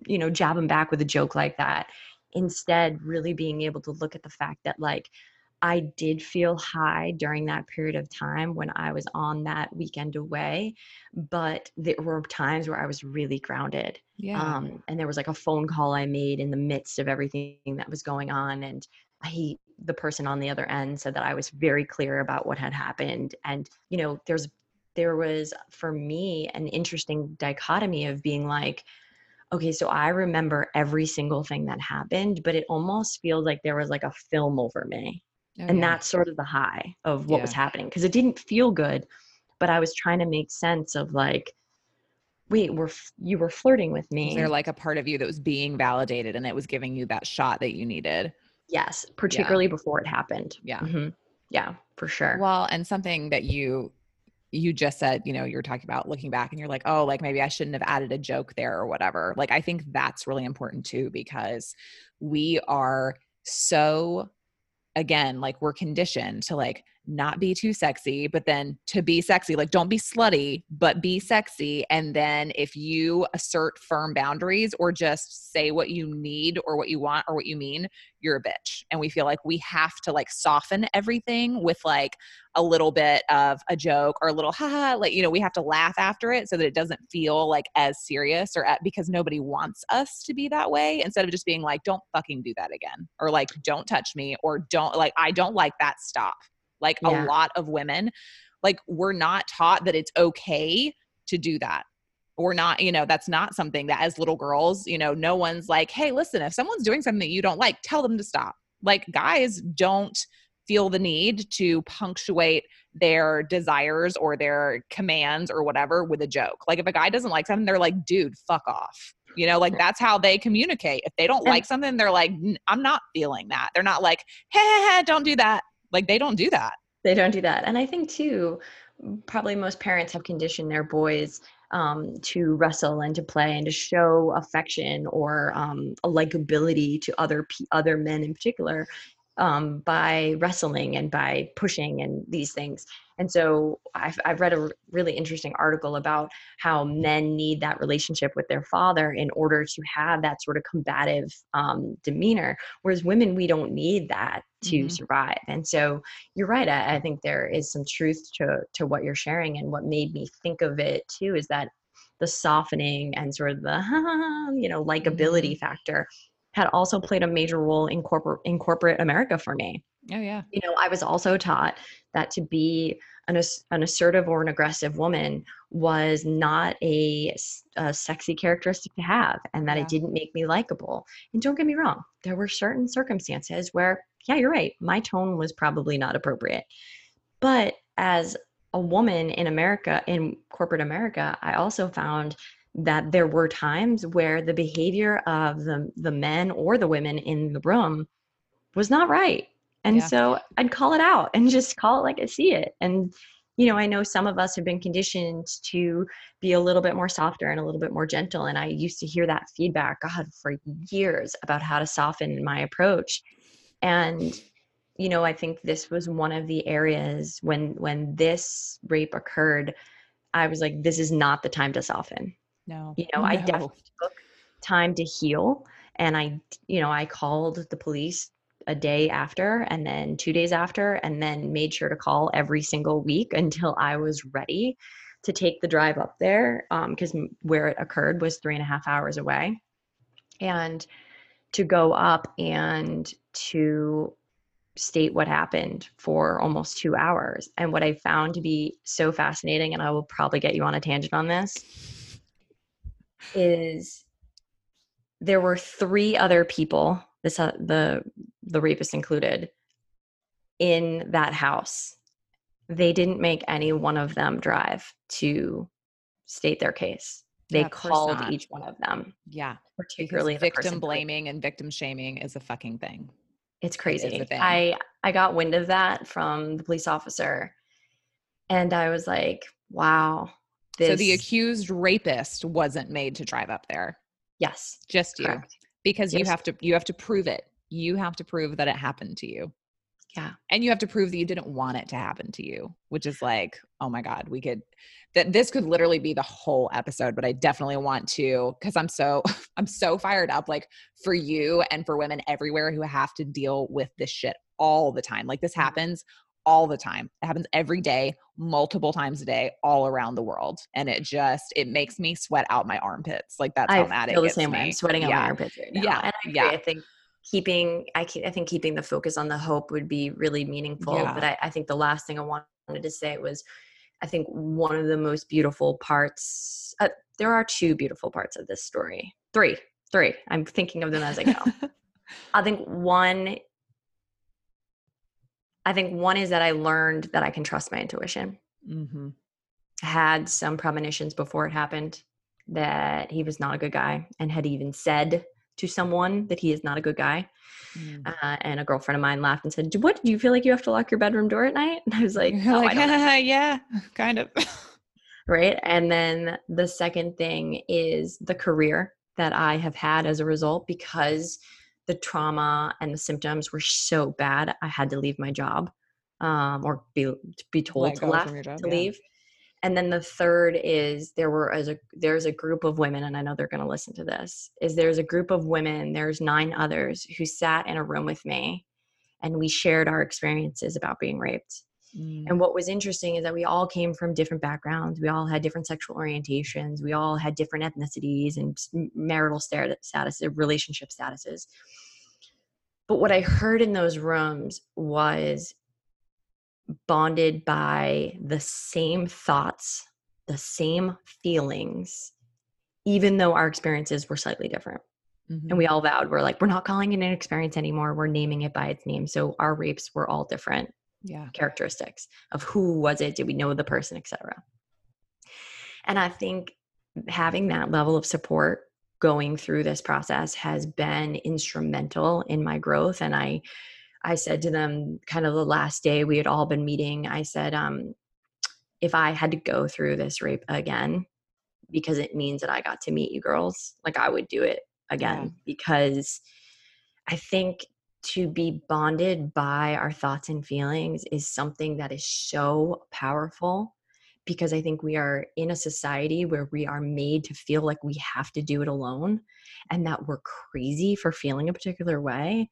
S2: you know jab him back with a joke like that instead really being able to look at the fact that like I did feel high during that period of time when I was on that weekend away, but there were times where I was really grounded. Yeah. Um, and there was like a phone call I made in the midst of everything that was going on. And he, the person on the other end said that I was very clear about what had happened. And, you know, there's, there was for me an interesting dichotomy of being like, okay, so I remember every single thing that happened, but it almost feels like there was like a film over me. Oh, and yeah. that's sort of the high of what yeah. was happening because it didn't feel good, but I was trying to make sense of like, wait, we're you were flirting with me.
S1: Was there like a part of you that was being validated and it was giving you that shot that you needed?
S2: Yes, particularly yeah. before it happened.
S1: Yeah. Mm-hmm.
S2: Yeah, for sure.
S1: Well, and something that you you just said, you know, you're talking about looking back and you're like, oh, like maybe I shouldn't have added a joke there or whatever. Like, I think that's really important too, because we are so, again, like we're conditioned to like not be too sexy, but then to be sexy, like don't be slutty, but be sexy. And then if you assert firm boundaries or just say what you need or what you want or what you mean, you're a bitch. And we feel like we have to like soften everything with like a little bit of a joke or a little haha, like, you know, we have to laugh after it so that it doesn't feel like as serious or at, because nobody wants us to be that way instead of just being like, don't fucking do that again or like, don't touch me or don't like, I don't like that. Stop like yeah. a lot of women, like we're not taught that it's okay to do that. We're not, you know, that's not something that as little girls, you know, no one's like, hey, listen, if someone's doing something that you don't like, tell them to stop. Like guys don't feel the need to punctuate their desires or their commands or whatever with a joke. Like if a guy doesn't like something, they're like, dude, fuck off. You know, like that's how they communicate. If they don't like something, they're like, I'm not feeling that. They're not like, hey, hey, hey don't do that. Like they don't do that.
S2: They don't do that. And I think too, probably most parents have conditioned their boys um, to wrestle and to play and to show affection or um, a likability to other p- other men in particular um, by wrestling and by pushing and these things. And so I've, I've read a really interesting article about how men need that relationship with their father in order to have that sort of combative um, demeanor, whereas women, we don't need that to mm-hmm. survive. And so you're right. I, I think there is some truth to, to what you're sharing. And what made me think of it too is that the softening and sort of the, you know, likability mm-hmm. factor had also played a major role in corporate in corporate America for me.
S1: Oh yeah.
S2: You know, I was also taught that to be an, an assertive or an aggressive woman was not a, a sexy characteristic to have and that yeah. it didn't make me likable. And don't get me wrong, there were certain circumstances where yeah, you're right, my tone was probably not appropriate. But as a woman in America in corporate America, I also found that there were times where the behavior of the the men or the women in the room was not right. And yeah. so i'd call it out and just call it like i see it. And you know i know some of us have been conditioned to be a little bit more softer and a little bit more gentle. And i used to hear that feedback god for years about how to soften my approach. And you know i think this was one of the areas when when this rape occurred i was like this is not the time to soften
S1: no.
S2: You know,
S1: no.
S2: I definitely took time to heal and I, you know, I called the police a day after and then two days after and then made sure to call every single week until I was ready to take the drive up there because um, where it occurred was three and a half hours away. And to go up and to state what happened for almost two hours. And what I found to be so fascinating, and I will probably get you on a tangent on this, is there were three other people, this uh, the the rapist included, in that house. They didn't make any one of them drive to state their case. They
S1: Yeah,
S2: called each one of them,
S1: Yeah.
S2: particularly
S1: victim
S2: who-
S1: blaming and victim shaming is a fucking thing.
S2: It's crazy.
S1: thing.
S2: I I got wind of that from the police officer, and I was like, "Wow, this."
S1: So the accused rapist wasn't made to drive up there.
S2: yes,
S1: Just you.
S2: correct.
S1: Because you have to you have to prove it. You have to prove that it happened to you.
S2: Yeah.
S1: And you have to prove that you didn't want it to happen to you, which is like, oh my God, we could that this could literally be the whole episode, but I definitely want to because I'm so I'm so fired up like for you and for women everywhere who have to deal with this shit all the time. Like this
S2: Mm.
S1: happens all the time. It happens every day, multiple times a day, all around the world. And it just it makes me sweat out my armpits. Like that's how
S2: I
S1: mad
S2: feel
S1: it
S2: the
S1: gets
S2: same way.
S1: me.
S2: I'm sweating out my armpits right now.
S1: Yeah,
S2: and I agree.
S1: yeah.
S2: I think keeping I ke- I think keeping the focus on the hope would be really meaningful.
S1: Yeah.
S2: But I, I think the last thing I wanted to say was, I think one of the most beautiful parts. Uh, there are two beautiful parts of this story. Three, three. I'm thinking of them as I go. I think one. I think one is that I learned that I can trust my intuition.
S1: hmm
S2: had some premonitions before it happened that he was not a good guy and had even said to someone that he is not a good guy.
S1: Mm.
S2: Uh, and a girlfriend of mine laughed and said, What do you feel like you have to lock your bedroom door at night? And I was like, "Oh,
S1: like, yeah, kind of.
S2: Right. And then the second thing is the career that I have had as a result because the trauma and the symptoms were so bad. I had to leave my job um, or be, be told
S1: Let
S2: to, left,
S1: job,
S2: to
S1: yeah.
S2: leave. And then the third is there were as a there's a group of women, and I know they're going to listen to this. Is there's a group of women, there's nine others who sat in a room with me, and we shared our experiences about being raped.
S1: Mm.
S2: And what was interesting is that we all came from different backgrounds. We all had different sexual orientations. We all had different ethnicities and marital stat- status, relationship statuses. But what I heard in those rooms was bonded by the same thoughts, the same feelings, even though our experiences were slightly different.
S1: Mhm.
S2: And we all vowed, we're like, we're not calling it an experience anymore. We're naming it by its name. So our rapes were all different
S1: yeah.
S2: characteristics of who was it? Did we know the person etc and i think having that level of support going through this process has been instrumental in my growth. And i i said to them kind of the last day we had all been meeting i said um if i had to go through this rape again because it means that i got to meet you girls like i would do it again. Because i think to be bonded by our thoughts and feelings is something that is so powerful because I think we are in a society where we are made to feel like we have to do it alone and that we're crazy for feeling a particular way.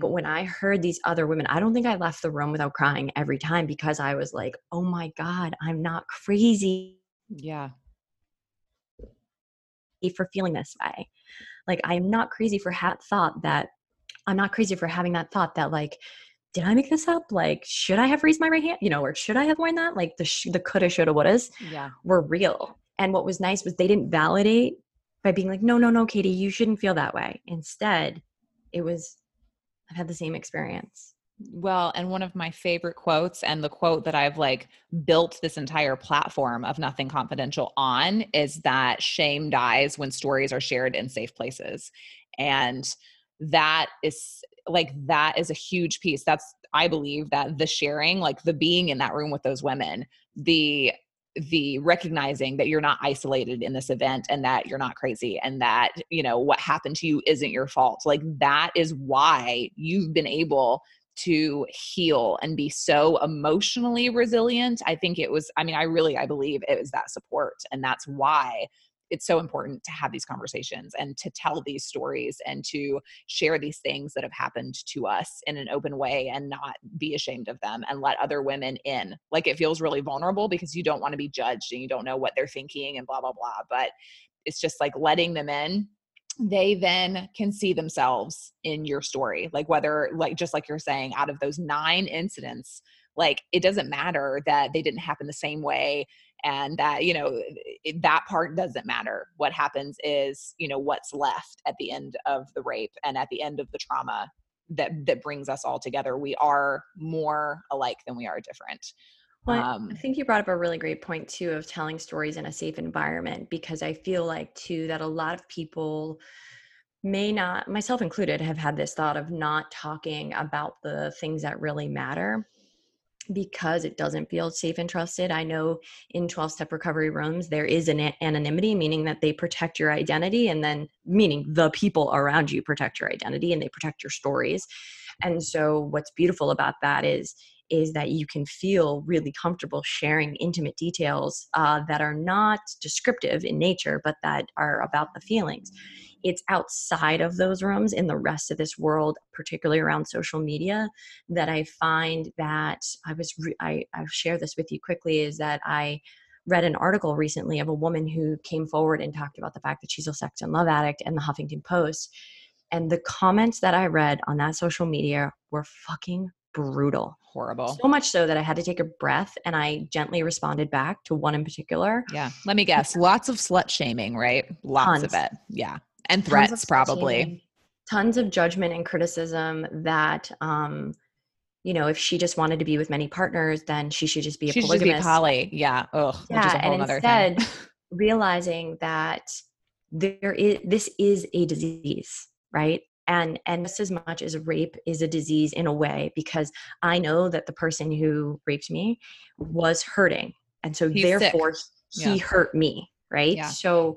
S2: But
S1: Mm.
S2: when I heard these other women, I don't think I left the room without crying every time because I was like, oh my God, I'm not crazy
S1: yeah.
S2: for feeling this way. Like, I'm not crazy for that thought that I'm not crazy for having that thought that, like, did I make this up? Like, should I have raised my right hand? You know, or should I have worn that? Like, the, sh- the coulda, shoulda, wouldas
S1: Yeah.
S2: were real. And what was nice was they didn't validate by being like, no, no, no, Katie, you shouldn't feel that way. Instead, it was, I've had the same experience.
S1: Well, and one of my favorite quotes, and the quote that I've like built this entire platform of Nothing Confidential on, is that shame dies when stories are shared in safe places. And that is like, that is a huge piece. That's, I believe that the sharing, like the being in that room with those women, the, the recognizing that you're not isolated in this event and that you're not crazy and that you know what happened to you isn't your fault like that is why you've been able to heal and be so emotionally resilient i think it was i mean i really i believe it was that support and that's why it's so important to have these conversations and to tell these stories and to share these things that have happened to us in an open way and not be ashamed of them and let other women in. Like it feels really vulnerable because you don't want to be judged and you don't know what they're thinking and blah blah blah but it's just like letting them in they then can see themselves in your story. Like whether like just like you're saying out of those nine incidents like it doesn't matter that they didn't happen the same way and that you know that part doesn't matter. What happens is you know what's left at the end of the rape and at the end of the trauma that that brings us all together. We are more alike than we are different.
S2: Well, um, I think you brought up a really great point too of telling stories in a safe environment because I feel like too that a lot of people may not, myself included, have had this thought of not talking about the things that really matter because it doesn't feel safe and trusted. I know in 12 step recovery rooms, there is an anonymity, meaning that they protect your identity, and then meaning the people around you protect your identity and they protect your stories. And so, what's beautiful about that is is that you can feel really comfortable sharing intimate details uh, that are not descriptive in nature, but that are about the feelings. It's outside of those rooms in the rest of this world, particularly around social media, that I find that I was, re- I, I'll share this with you quickly is that I read an article recently of a woman who came forward and talked about the fact that she's a sex and love addict in the Huffington Post. And the comments that I read on that social media were fucking brutal.
S1: Horrible.
S2: So much so that I had to take a breath and I gently responded back to one in particular.
S1: Yeah. Let me guess. Lots of slut shaming, right? Lots Tons. of it. Yeah. And threats, probably.
S2: Tons of judgment and criticism that, um, you know, if she just wanted to be with many partners, then she should just be a she polygamist. Should be
S1: poly. Yeah. Ugh.
S2: Yeah. and instead, realizing that there is this is a disease, right? and and just as much as rape is a disease in a way because i know that the person who raped me was hurting and so He's therefore sick. he yeah. hurt me right yeah. so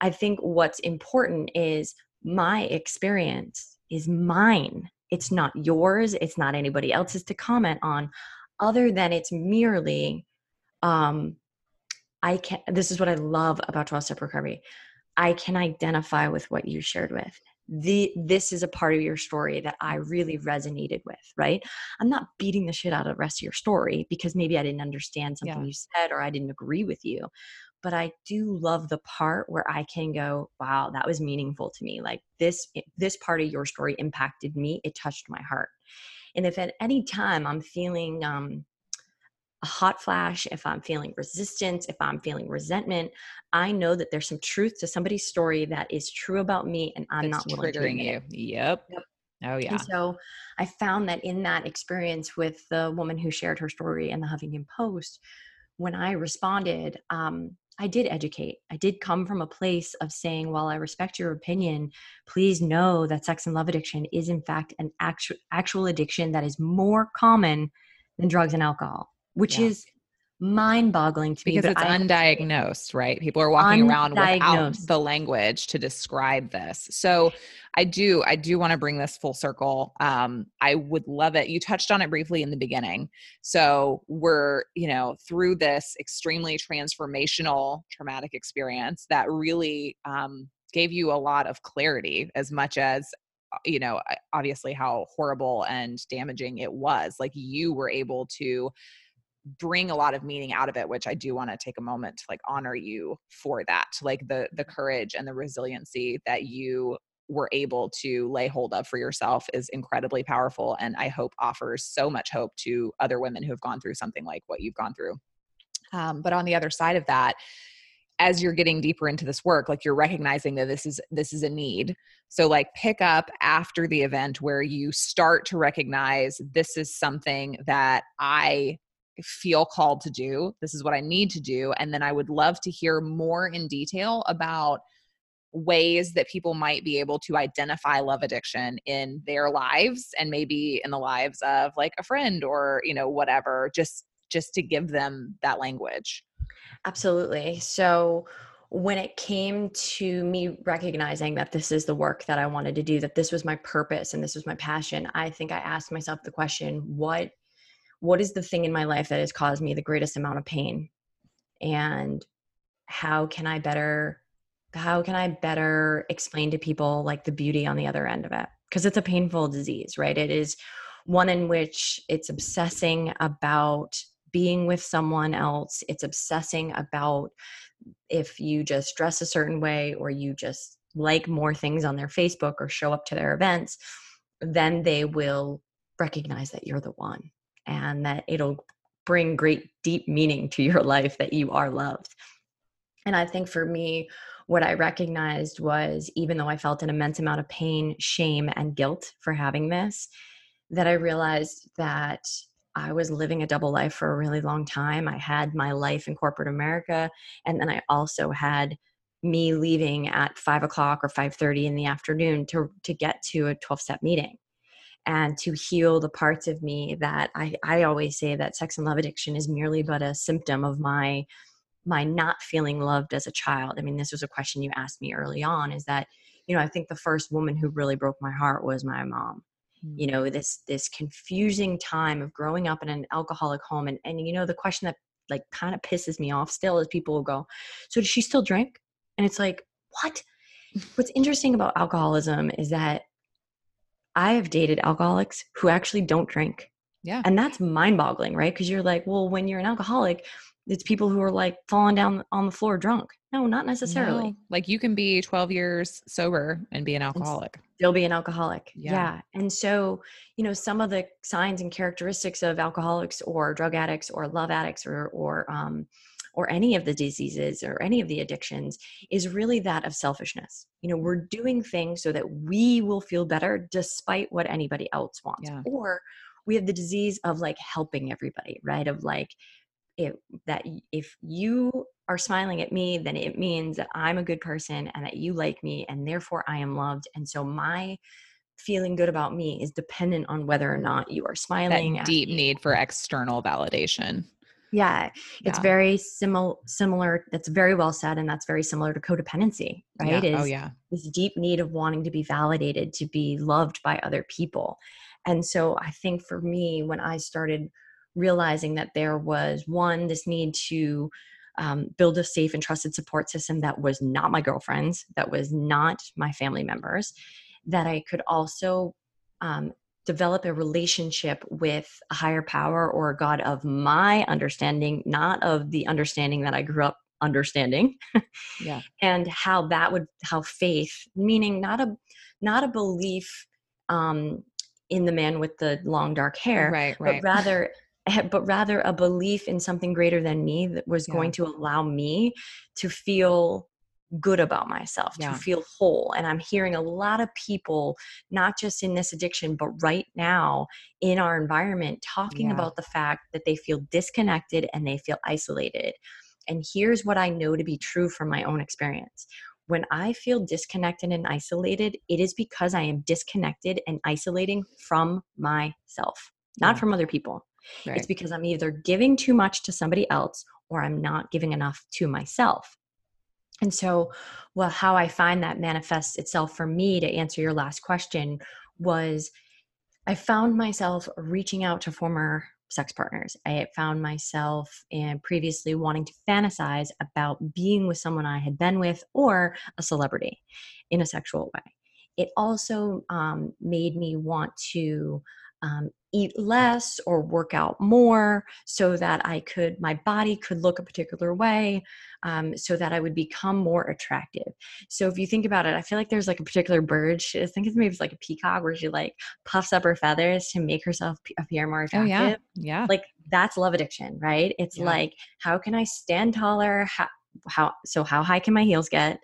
S2: i think what's important is my experience is mine it's not yours it's not anybody else's to comment on other than it's merely um i can this is what i love about 12 step recovery i can identify with what you shared with the this is a part of your story that I really resonated with, right? I'm not beating the shit out of the rest of your story because maybe I didn't understand something yeah. you said or I didn't agree with you. But I do love the part where I can go, wow, that was meaningful to me. Like this this part of your story impacted me. It touched my heart. And if at any time I'm feeling um a hot flash, if I'm feeling resistance, if I'm feeling resentment, I know that there's some truth to somebody's story that is true about me and I'm That's not triggering you.
S1: Yep. yep. Oh yeah.
S2: And so I found that in that experience with the woman who shared her story in the Huffington Post, when I responded, um, I did educate. I did come from a place of saying, while I respect your opinion, please know that sex and love addiction is in fact an actual actual addiction that is more common than drugs and alcohol which yeah. is mind boggling to
S1: me. Because it's I, undiagnosed, right? People are walking around without the language to describe this. So I do, I do want to bring this full circle. Um, I would love it. You touched on it briefly in the beginning. So we're, you know, through this extremely transformational traumatic experience that really um, gave you a lot of clarity as much as uh, you know obviously how horrible and damaging it was like you were able to bring a lot of meaning out of it which i do want to take a moment to like honor you for that like the the courage and the resiliency that you were able to lay hold of for yourself is incredibly powerful and i hope offers so much hope to other women who have gone through something like what you've gone through. Um, but on the other side of that as you're getting deeper into this work like you're recognizing that this is this is a need. So like pick up after the event where you start to recognize this is something that i feel called to do. This is what I need to do. And then I would love to hear more in detail about ways that people might be able to identify love addiction in their lives and maybe in the lives of like a friend or you know whatever just just to give them that language
S2: absolutely so when it came to me recognizing that this is the work that I wanted to do, that this was my purpose and this was my passion, I think I asked myself the question what what is the thing in my life that has caused me the greatest amount of pain? And how can i better how can i better explain to people like the beauty on the other end of it? Because it's a painful disease right? It is one in which it's obsessing about being with someone else. It's obsessing about if you just dress a certain way or you just like more things on their facebook or show up to their events then they will recognize that you're the one and that it'll bring great deep meaning to your life that you are loved. And I think for me, what I recognized was even though I felt an immense amount of pain, shame, and guilt for having this, that I realized that I was living a double life for a really long time. I had my life in corporate America, and then I also had me leaving at five o'clock or five thirty in the afternoon to to get to a twelve step meeting, and to heal the parts of me that I I always say that sex and love addiction is merely but a symptom of my my not feeling loved as a child. I mean, this was a question you asked me early on. Is that you know I think the first woman who really broke my heart was my mom you mm. know this this confusing time of growing up in an alcoholic home and and you know the question that like kind of pisses me off still is people will go so does she still drink and it's like what what's interesting about alcoholism is that i have dated alcoholics who actually don't drink.
S1: Yeah.
S2: And that's mind boggling right? Because you're like well when you're an alcoholic it's people who are like falling down on the floor drunk. No not necessarily.
S1: No. like you can be 12 years sober and be an alcoholic.
S2: still be an alcoholic.
S1: Yeah.
S2: yeah. and so you know some of the signs and characteristics of alcoholics or drug addicts or love addicts or or um or any of the diseases or any of the addictions is really that of selfishness you know we're doing things so that we will feel better despite what anybody else wants
S1: Yeah.
S2: or we have the disease of like helping everybody right of like it, that if you are smiling at me, then it means that I'm a good person and that you like me, and therefore I am loved. And so my feeling good about me is dependent on whether or not you are smiling.
S1: that deep
S2: me.
S1: need for external validation
S2: Yeah, it's
S1: Yeah.
S2: very similar. Similar. That's very well said, and that's very similar to codependency, right?
S1: yeah. oh yeah
S2: this deep need of wanting to be validated, to be loved by other people. And so I think for me, when I started realizing that there was one, this need to um, build a safe and trusted support system that was not my girlfriend's, that was not my family members, that I could also um, develop a relationship with a higher power or a God of my understanding, not of the understanding that I grew up understanding
S1: yeah
S2: and how that would how faith meaning not a not a belief um in the man with the long dark hair
S1: right right.
S2: but rather but rather a belief in something greater than me that was
S1: Yeah.
S2: going to allow me to feel good about myself
S1: Yeah.
S2: to feel whole and i'm hearing a lot of people not just in this addiction but right now in our environment talking
S1: Yeah.
S2: about the fact that they feel disconnected and they feel isolated and here's what i know to be true from my own experience when I feel disconnected and isolated, it is because I am disconnected and isolating from myself, not
S1: Yeah.
S2: from other people.
S1: right.
S2: It's because I'm either giving too much to somebody else or I'm not giving enough to myself. And so, well, how I find that manifests itself for me to answer your last question was I found myself reaching out to former sex partners. I found myself and previously wanting to fantasize about being with someone I had been with or a celebrity in a sexual way. It also um, made me want to um, eat less or work out more so that I could, my body could look a particular way, um, so that I would become more attractive. So if you think about it, I feel like there's like a particular bird. She, I think it's maybe it's like a peacock where she like puffs up her feathers to make herself appear more attractive.
S1: oh yeah yeah
S2: Like that's love addiction, right? It's
S1: Yeah.
S2: like how can I stand taller? How, how so how high can my heels get?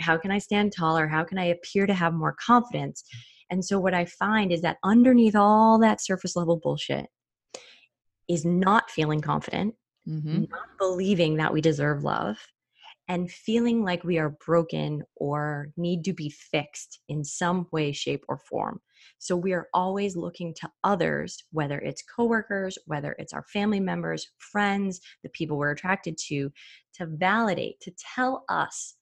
S2: How can I stand taller? How can I appear to have more confidence? And so what I find is that underneath all that surface level bullshit is not feeling confident,
S1: hmm
S2: not believing that we deserve love and feeling like we are broken or need to be fixed in some way shape or form. So we are always looking to others whether it's coworkers whether it's our family members friends the people we're attracted to to validate to tell us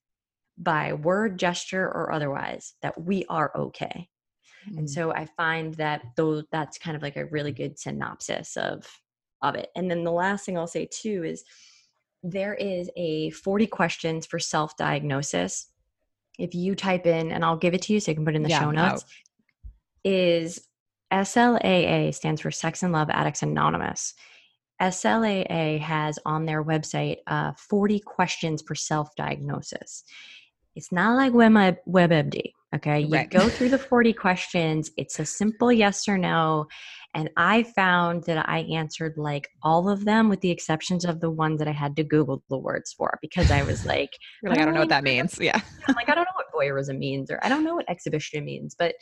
S2: by word gesture or otherwise that we are okay
S1: Mm.
S2: and so i find that though that's kind of like a really good synopsis of of it. And then the last thing i'll say too is there is a 40 questions for self-diagnosis. If you type in and i'll give it to you so you can put it in the
S1: Yeah,
S2: show notes is slaa stands for sex and love addicts anonymous. Slaa has on their website uh, 40 questions for self-diagnosis. It's not like Web- WebMD. Okay. You go through the 40 questions. It's a simple yes or no. And I found that I answered like all of them with the exceptions of the one that I had to Google the words for because I was like,
S1: You're like, I don't know what that means. Yeah.
S2: I'm like, I don't know what voyeurism means or I don't know what exhibition means. But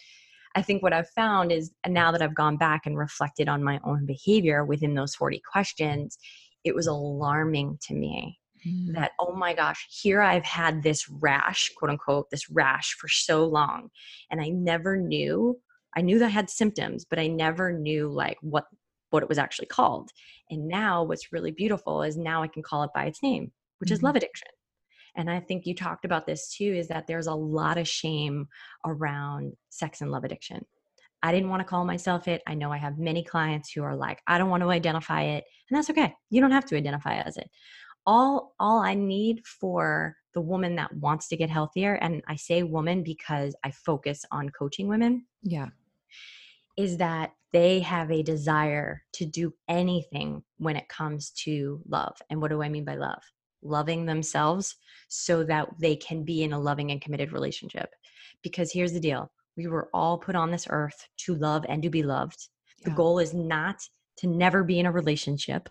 S2: I think what I've found is now that I've gone back and reflected on my own behavior within those 40 questions, it was alarming to me mm. that, oh my gosh, here I've had this rash, quote unquote, this rash for so long. And I never knew, I knew that I had symptoms, but I never knew like what what it was actually called. And now what's really beautiful is now I can call it by its name, which mm-hmm. is love addiction. And I think you talked about this too is that there's a lot of shame around sex and love addiction. I didn't want to call myself it. I know I have many clients who are like, I don't want to identify it. And that's okay. You don't have to identify as it. All all I need for the woman that wants to get healthier and I say woman because I focus on coaching women.
S1: Yeah.
S2: Is that they have a desire to do anything when it comes to love. And what do I mean by love? Loving themselves so that they can be in a loving and committed relationship. Because here's the deal we were all put on this earth to love and to be loved. Yeah. The goal is not to never be in a relationship,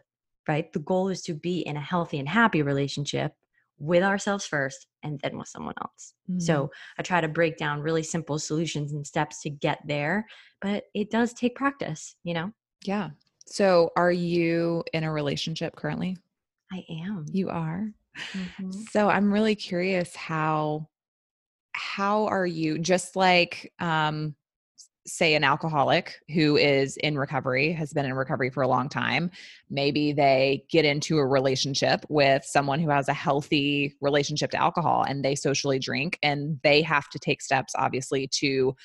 S2: right? The goal is to be in a healthy and happy relationship with ourselves first and then with someone else. Mm-hmm. So I try to break down really simple solutions and steps to get there, but it does take practice, you know?
S1: Yeah. So are you in a relationship currently?
S2: I am.
S1: You are. Mm-hmm. So I'm really curious how how are you just like um say an alcoholic who is in recovery has been in recovery for a long time maybe they get into a relationship with someone who has a healthy relationship to alcohol and they socially drink and they have to take steps obviously to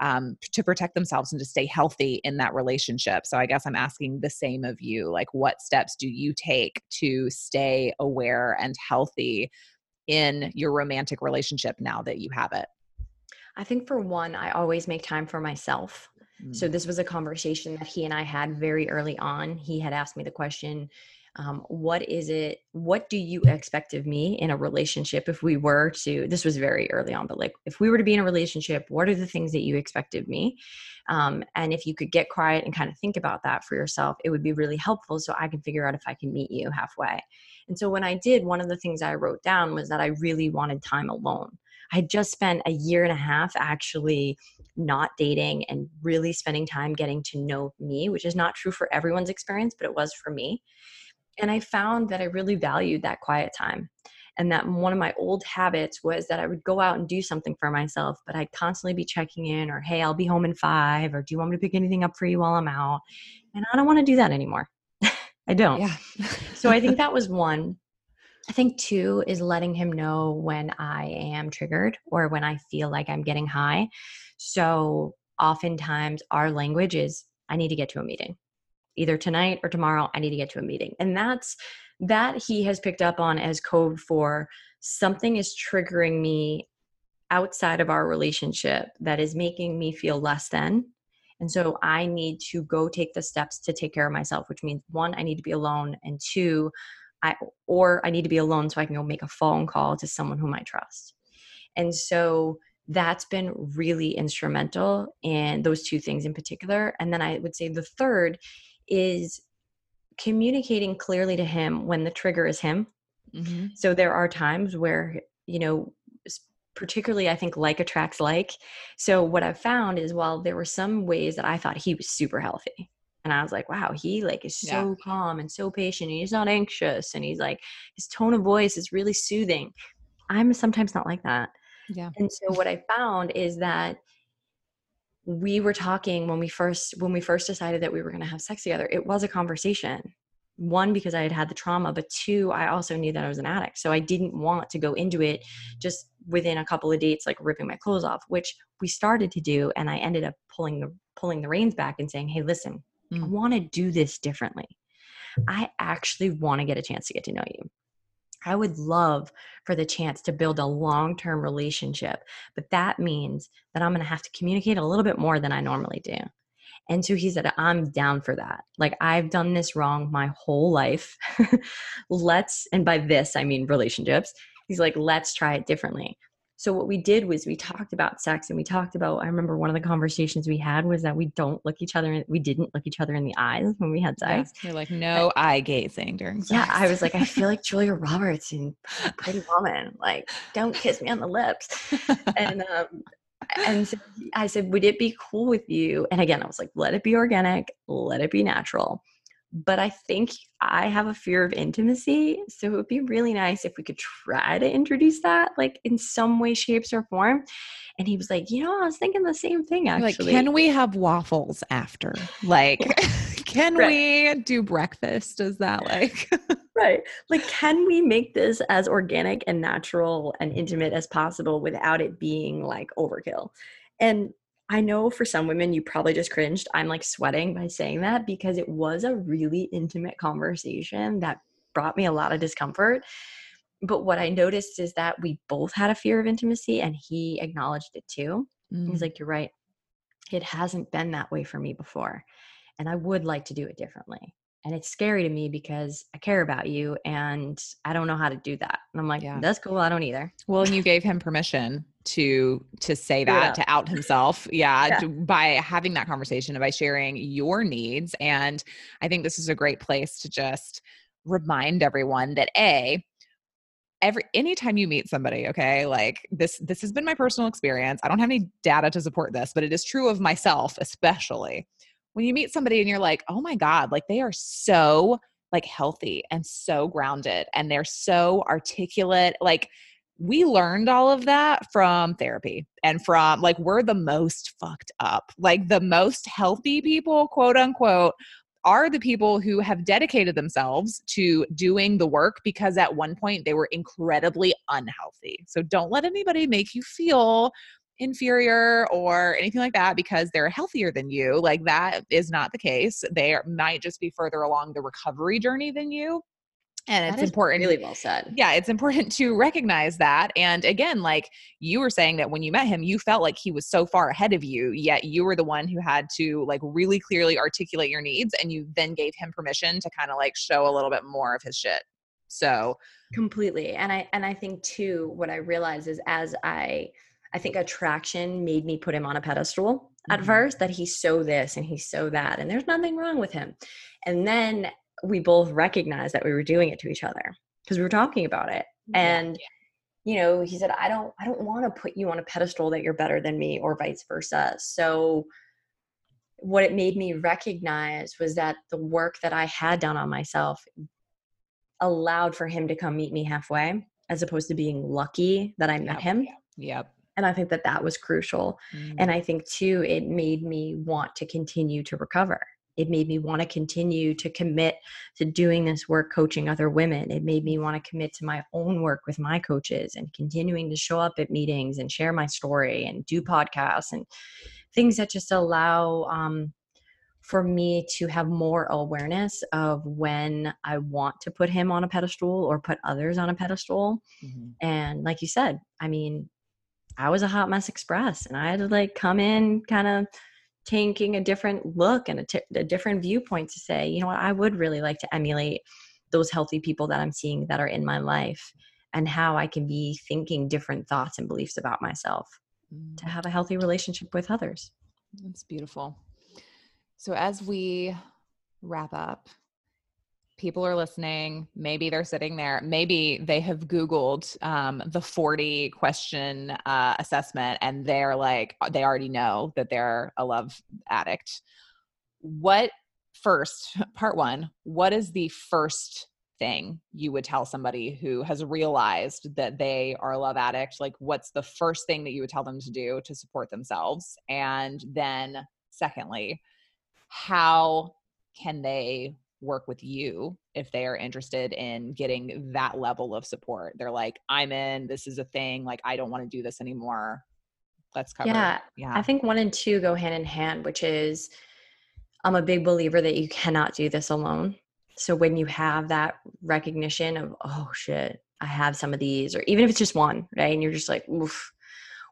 S1: um, to protect themselves and to stay healthy in that relationship. So i guess i'm asking the same of you like what steps do you take to stay aware and healthy in your romantic relationship now that you have it
S2: I think for one, I always make time for myself. Mm. So this was a conversation that he and I had very early on. He had asked me the question, um, what is it what do you expect of me in a relationship if we were to this was very early on but like if we were to be in a relationship what are the things that you expect of me um, and if you could get quiet and kind of think about that for yourself it would be really helpful so i can figure out if i can meet you halfway and so when i did one of the things i wrote down was that i really wanted time alone I just spent a year and a half actually not dating and really spending time getting to know me, which is not true for everyone's experience, but it was for me. And I found that I really valued that quiet time. And that one of my old habits was that I would go out and do something for myself, but I'd constantly be checking in or, hey, I'll be home in five, or do you want me to pick anything up for you while I'm out? And I don't want to do that anymore. I don't. Yeah. so I think that was one. I think two is letting him know when I am triggered or when I feel like I'm getting high. So oftentimes our language is I need to get to a meeting. Either tonight or tomorrow, I need to get to a meeting. And that's that he has picked up on as code for something is triggering me outside of our relationship that is making me feel less than. And so I need to go take the steps to take care of myself, which means one, I need to be alone, and two, I or I need to be alone so I can go make a phone call to someone whom I trust. And so that's been really instrumental in those two things in particular. And then I would say the third is communicating clearly to him when the trigger is him. Mm-hmm. So there are times where, you know, particularly I think like attracts like. So what I've found is while there were some ways that I thought he was super healthy, and i was like wow he like is so yeah. calm and so patient and he's not anxious and he's like his tone of voice is really soothing. I'm sometimes not like that.
S1: Yeah.
S2: And so what i found is that we were talking when we first when we first decided that we were going to have sex together it was a conversation. One because i had had the trauma but two i also knew that i was an addict so i didn't want to go into it just within a couple of dates like ripping my clothes off which we started to do and i ended up pulling the pulling the reins back and saying hey listen mm. I want to do this differently. I actually want to get a chance to get to know you. I would love for the chance to build a long term relationship, but that means that I'm going to have to communicate a little bit more than I normally do. And so he said, I'm down for that. Like, I've done this wrong my whole life. let's, and by this, I mean relationships. He's like, let's try it differently. So what we did was we talked about sex and we talked about I remember one of the conversations we had was that we don't look each other in, we didn't look each other in the eyes when we had sex.
S1: Yeah, you're like no but, eye gazing during sex.
S2: Yeah, I was like I feel like Julia Roberts in Pretty Woman. Like don't kiss me on the lips. and um and so I said, Would it be cool with you? And again, I was like, Let it be organic, let it be natural. But I think I have a fear of intimacy. So it would be really nice if we could try to introduce that, like in some way, shapes, or form. And he was like, You know, I was thinking the same thing actually.
S1: Like, can we have waffles after? Like, can right. we do breakfast? Is that like
S2: right? Like, can we make this as organic and natural and intimate as possible without it being like overkill? And I know for some women, you probably just cringed. I'm like sweating by saying that because it was a really intimate conversation that brought me a lot of discomfort. But what I noticed is that we both had a fear of intimacy and he acknowledged it too. Mm. He's like, You're right. It hasn't been that way for me before and I would like to do it differently. And it's scary to me because I care about you and I don't know how to do that. And I'm like, yeah. that's cool. I don't either.
S1: Well, and you gave him permission to to say that to out himself yeah, yeah. To, by having that conversation and by sharing your needs and i think this is a great place to just remind everyone that a every anytime you meet somebody okay like this this has been my personal experience i don't have any data to support this but it is true of myself especially when you meet somebody and you're like, oh my God, like they are so like healthy and so grounded and they're so articulate. Like we learned all of that from therapy and from like we're the most fucked up. Like the most healthy people, quote unquote, are the people who have dedicated themselves to doing the work because at one point they were incredibly unhealthy. So don't let anybody make you feel inferior or anything like that because they're healthier than you. Like that is not the case. They are, might just be further along the recovery journey than you. And it's important.
S2: Really well said.
S1: Yeah, it's important to recognize that. And again, like you were saying that when you met him, you felt like he was so far ahead of you, yet you were the one who had to like really clearly articulate your needs and you then gave him permission to kind of like show a little bit more of his shit. So
S2: completely. And I and I think too what I realized is as I I think attraction made me put him on a pedestal mm-hmm. at first that he's so this and he's so that and there's nothing wrong with him. And then we both recognized that we were doing it to each other because we were talking about it. And you know, he said I don't I don't want to put you on a pedestal that you're better than me or vice versa. So what it made me recognize was that the work that I had done on myself allowed for him to come meet me halfway as opposed to being lucky that I met
S1: yep.
S2: him.
S1: Yep
S2: and i think that that was crucial mm. and i think too it made me want to continue to recover it made me want to continue to commit to doing this work coaching other women it made me want to commit to my own work with my coaches and continuing to show up at meetings and share my story and do podcasts and things that just allow um, for me to have more awareness of when I want to put him on a pedestal or put others on a pedestal. Mm-hmm. And like you said, I mean, I was a hot mess express and I had to like come in kind of taking a different look and a, t- a different viewpoint to say, you know what, I would really like to emulate those healthy people that I'm seeing that are in my life and how I can be thinking different thoughts and beliefs about myself mm. to have a healthy relationship with others.
S1: That's beautiful. So, as we wrap up, people are listening maybe they're sitting there maybe they have googled um, the 40 question uh, assessment and they're like uh, they already know that they're a love addict. What first part one what is the first thing you would tell somebody who has realized that they are a love addict? Like what's the first thing that you would tell them to do to support themselves? And then secondly how can they work with you if they are interested in getting that level of support. They're like, I'm in, this is a thing, like I don't want to do this anymore. Let's cover.
S2: Yeah. Yeah. I think one and two go hand in hand, which is I'm a big believer that you cannot do this alone. So when you have that recognition of, oh shit, I have some of these, or even if it's just one, right? And you're just like, oof.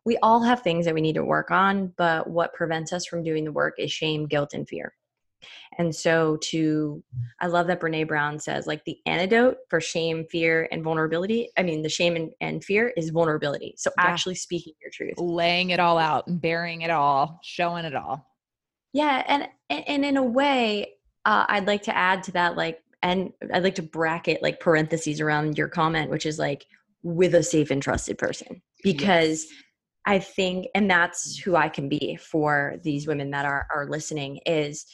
S2: We all have things that we need to work on, but what prevents us from doing the work is shame, guilt, and fear. And so to I love that Brene Brown says like the antidote for shame, fear, and vulnerability. I mean the shame and, and fear is vulnerability. So yeah. actually speaking your truth.
S1: Laying it all out and bearing it all, showing it all.
S2: Yeah. And and in a way, uh, I'd like to add to that, like, and I'd like to bracket like parentheses around your comment, which is like with a safe and trusted person. Because yes I think, and that's who I can be for these women that are are listening. Is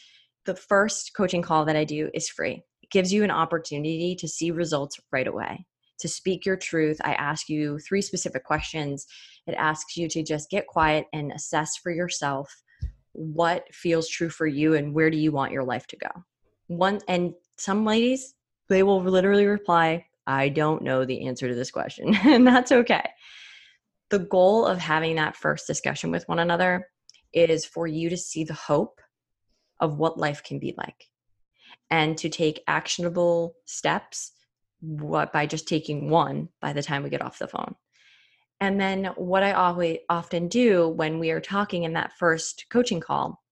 S2: the first coaching call that I do is free. It gives you an opportunity to see results right away, to speak your truth. I ask you three specific questions. It asks you to just get quiet and assess for yourself what feels true for you and where do you want your life to go. One and some ladies, they will literally reply, I don't know the answer to this question, and that's okay the goal of having that first discussion with one another is for you to see the hope of what life can be like. And to take actionable steps what by just taking one by the time we get off the phone. And then what i always often do when we are talking in that first coaching call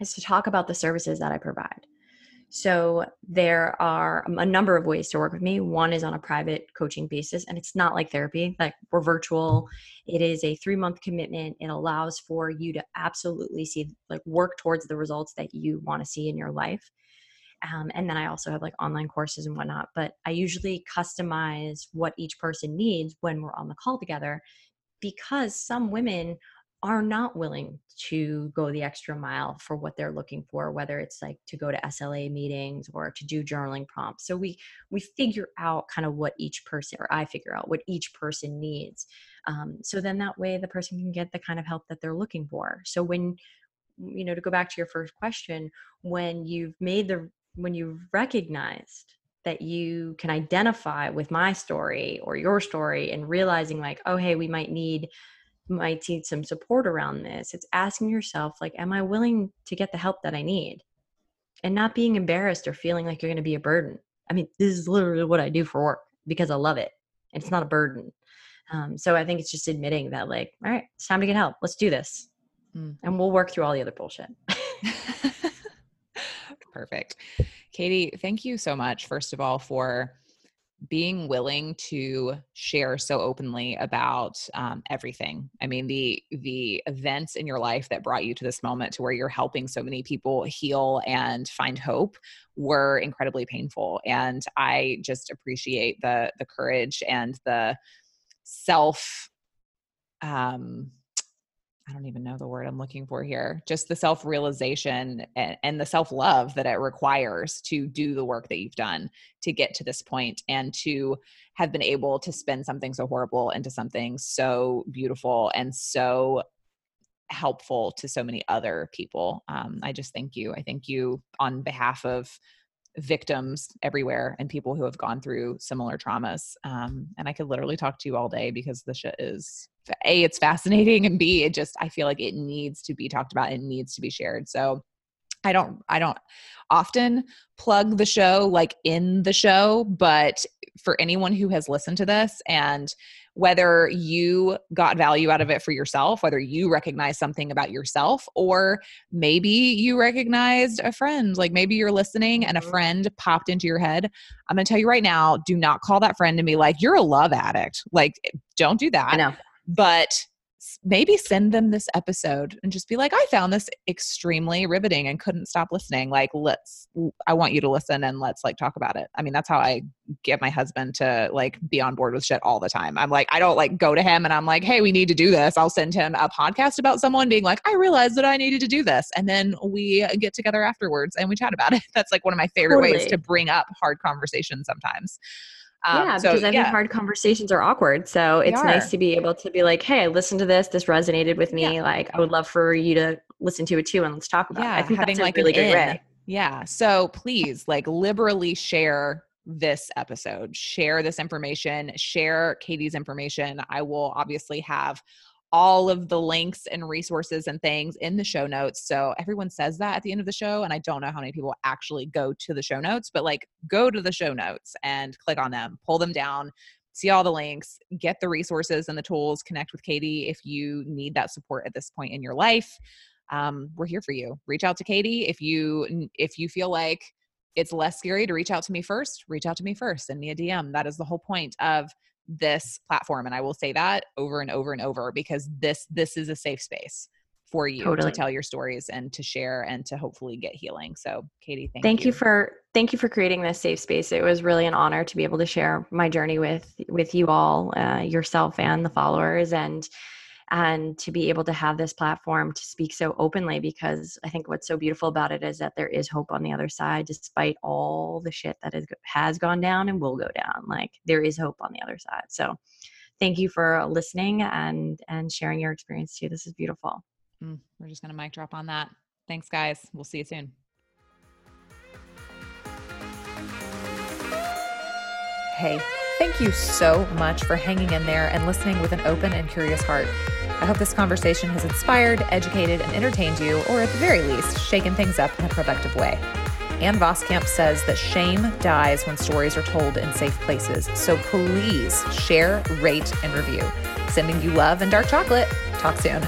S2: is to talk about the services that i provide so there are a number of ways to work with me. One is on a private coaching basis, and it's not like therapy. Like we're virtual. It is a three month commitment. It allows for you to absolutely see, like, work towards the results that you want to see in your life. Um, and then I also have like online courses and whatnot. But I usually customize what each person needs when we're on the call together because some women are not willing to go the extra mile for what they're looking for whether it's like to go to SLA meetings or to do journaling prompts. So we we figure out kind of what each person or I figure out what each person needs um, so then that way the person can get the kind of help that they're looking for. So when you know to go back to your first question when you've made the when you've recognized that you can identify with my story or your story and realizing like oh hey we might need might need some support around this. It's asking yourself like am i willing to get the help that i need? And not being embarrassed or feeling like you're going to be a burden. I mean this is literally what i do for work because i love it. And it's not a burden. Um, so i think it's just admitting that like all right it's time to get help. Let's do this. Mm. and we'll work through all the other bullshit.
S1: Perfect. Katie thank you so much first of all for being willing to share so openly about um, everything. I mean the the events in your life that brought you to this moment to where you're helping so many people heal and find hope were incredibly painful and i just appreciate the the courage and the self um I don't even know the word I'm looking for here. Just the self realization and, and, the self love that it requires to do the work that you've done to get to this point and to have been able to spin something so horrible into something so beautiful and so helpful to so many other people. Um, I just thank you. I thank you on behalf of victims everywhere and people who have gone through similar traumas. Um, and I could literally talk to you all day because the shit is a it's fascinating and b it just I feel like it needs to be talked about. It needs to be shared. So I don't I don't often plug the show like in the show, but for anyone who has listened to this and whether you got value out of it for yourself, whether you recognize something about yourself, or maybe you recognized a friend, like maybe you're listening and a mm-hmm. friend popped into your head. I'm going to tell you right now do not call that friend and be like, you're a love addict. Like, don't do that.
S2: I know.
S1: But maybe send them this episode and just be like, I found this extremely riveting and couldn't stop listening. Like, let's, I want you to listen and let's like talk about it. I mean, that's how I get my husband to like be on board with shit all the time. I'm like, I don't like go to him and I'm like, hey, we need to do this. I'll send him a podcast about someone being like, I realized that I needed to do this. And then we get together afterwards and we chat about it. That's like one of my favorite totally. ways to bring up hard conversations sometimes.
S2: Um, yeah, so, because I yeah. think hard conversations are awkward. So it's nice to be able to be like, hey, I listened to this. This resonated with me. Yeah. Like, I would love for you to listen to it too, and let's talk about yeah, it. I think having that's like a really good in. way.
S1: Yeah. So please, like, liberally share this episode, share this information, share Katie's information. I will obviously have all of the links and resources and things in the show notes. So everyone says that at the end of the show. And I don't know how many people actually go to the show notes, but like go to the show notes and click on them, pull them down, see all the links, get the resources and the tools, connect with Katie if you need that support at this point in your life. Um, we're here for you. Reach out to Katie if you if you feel like it's less scary to reach out to me first, reach out to me first, send me a DM. That is the whole point of this platform and i will say that over and over and over because this this is a safe space for you totally. to tell your stories and to share and to hopefully get healing so katie thank,
S2: thank you. you for thank you for creating this safe space it was really an honor to be able to share my journey with with you all uh, yourself and the followers and and to be able to have this platform to speak so openly because I think what's so beautiful about it is that there is hope on the other side despite all the shit that is, has gone down and will go down. Like there is hope on the other side. So thank you for listening and and sharing your experience too. This is beautiful.
S1: Mm, we're just going to mic drop on that. Thanks guys. We'll see you soon. Hey, thank you so much for hanging in there and listening with an open and curious heart. I hope this conversation has inspired, educated, and entertained you, or at the very least, shaken things up in a productive way. Ann Voskamp says that shame dies when stories are told in safe places. So please share, rate, and review. Sending you love and dark chocolate. Talk soon.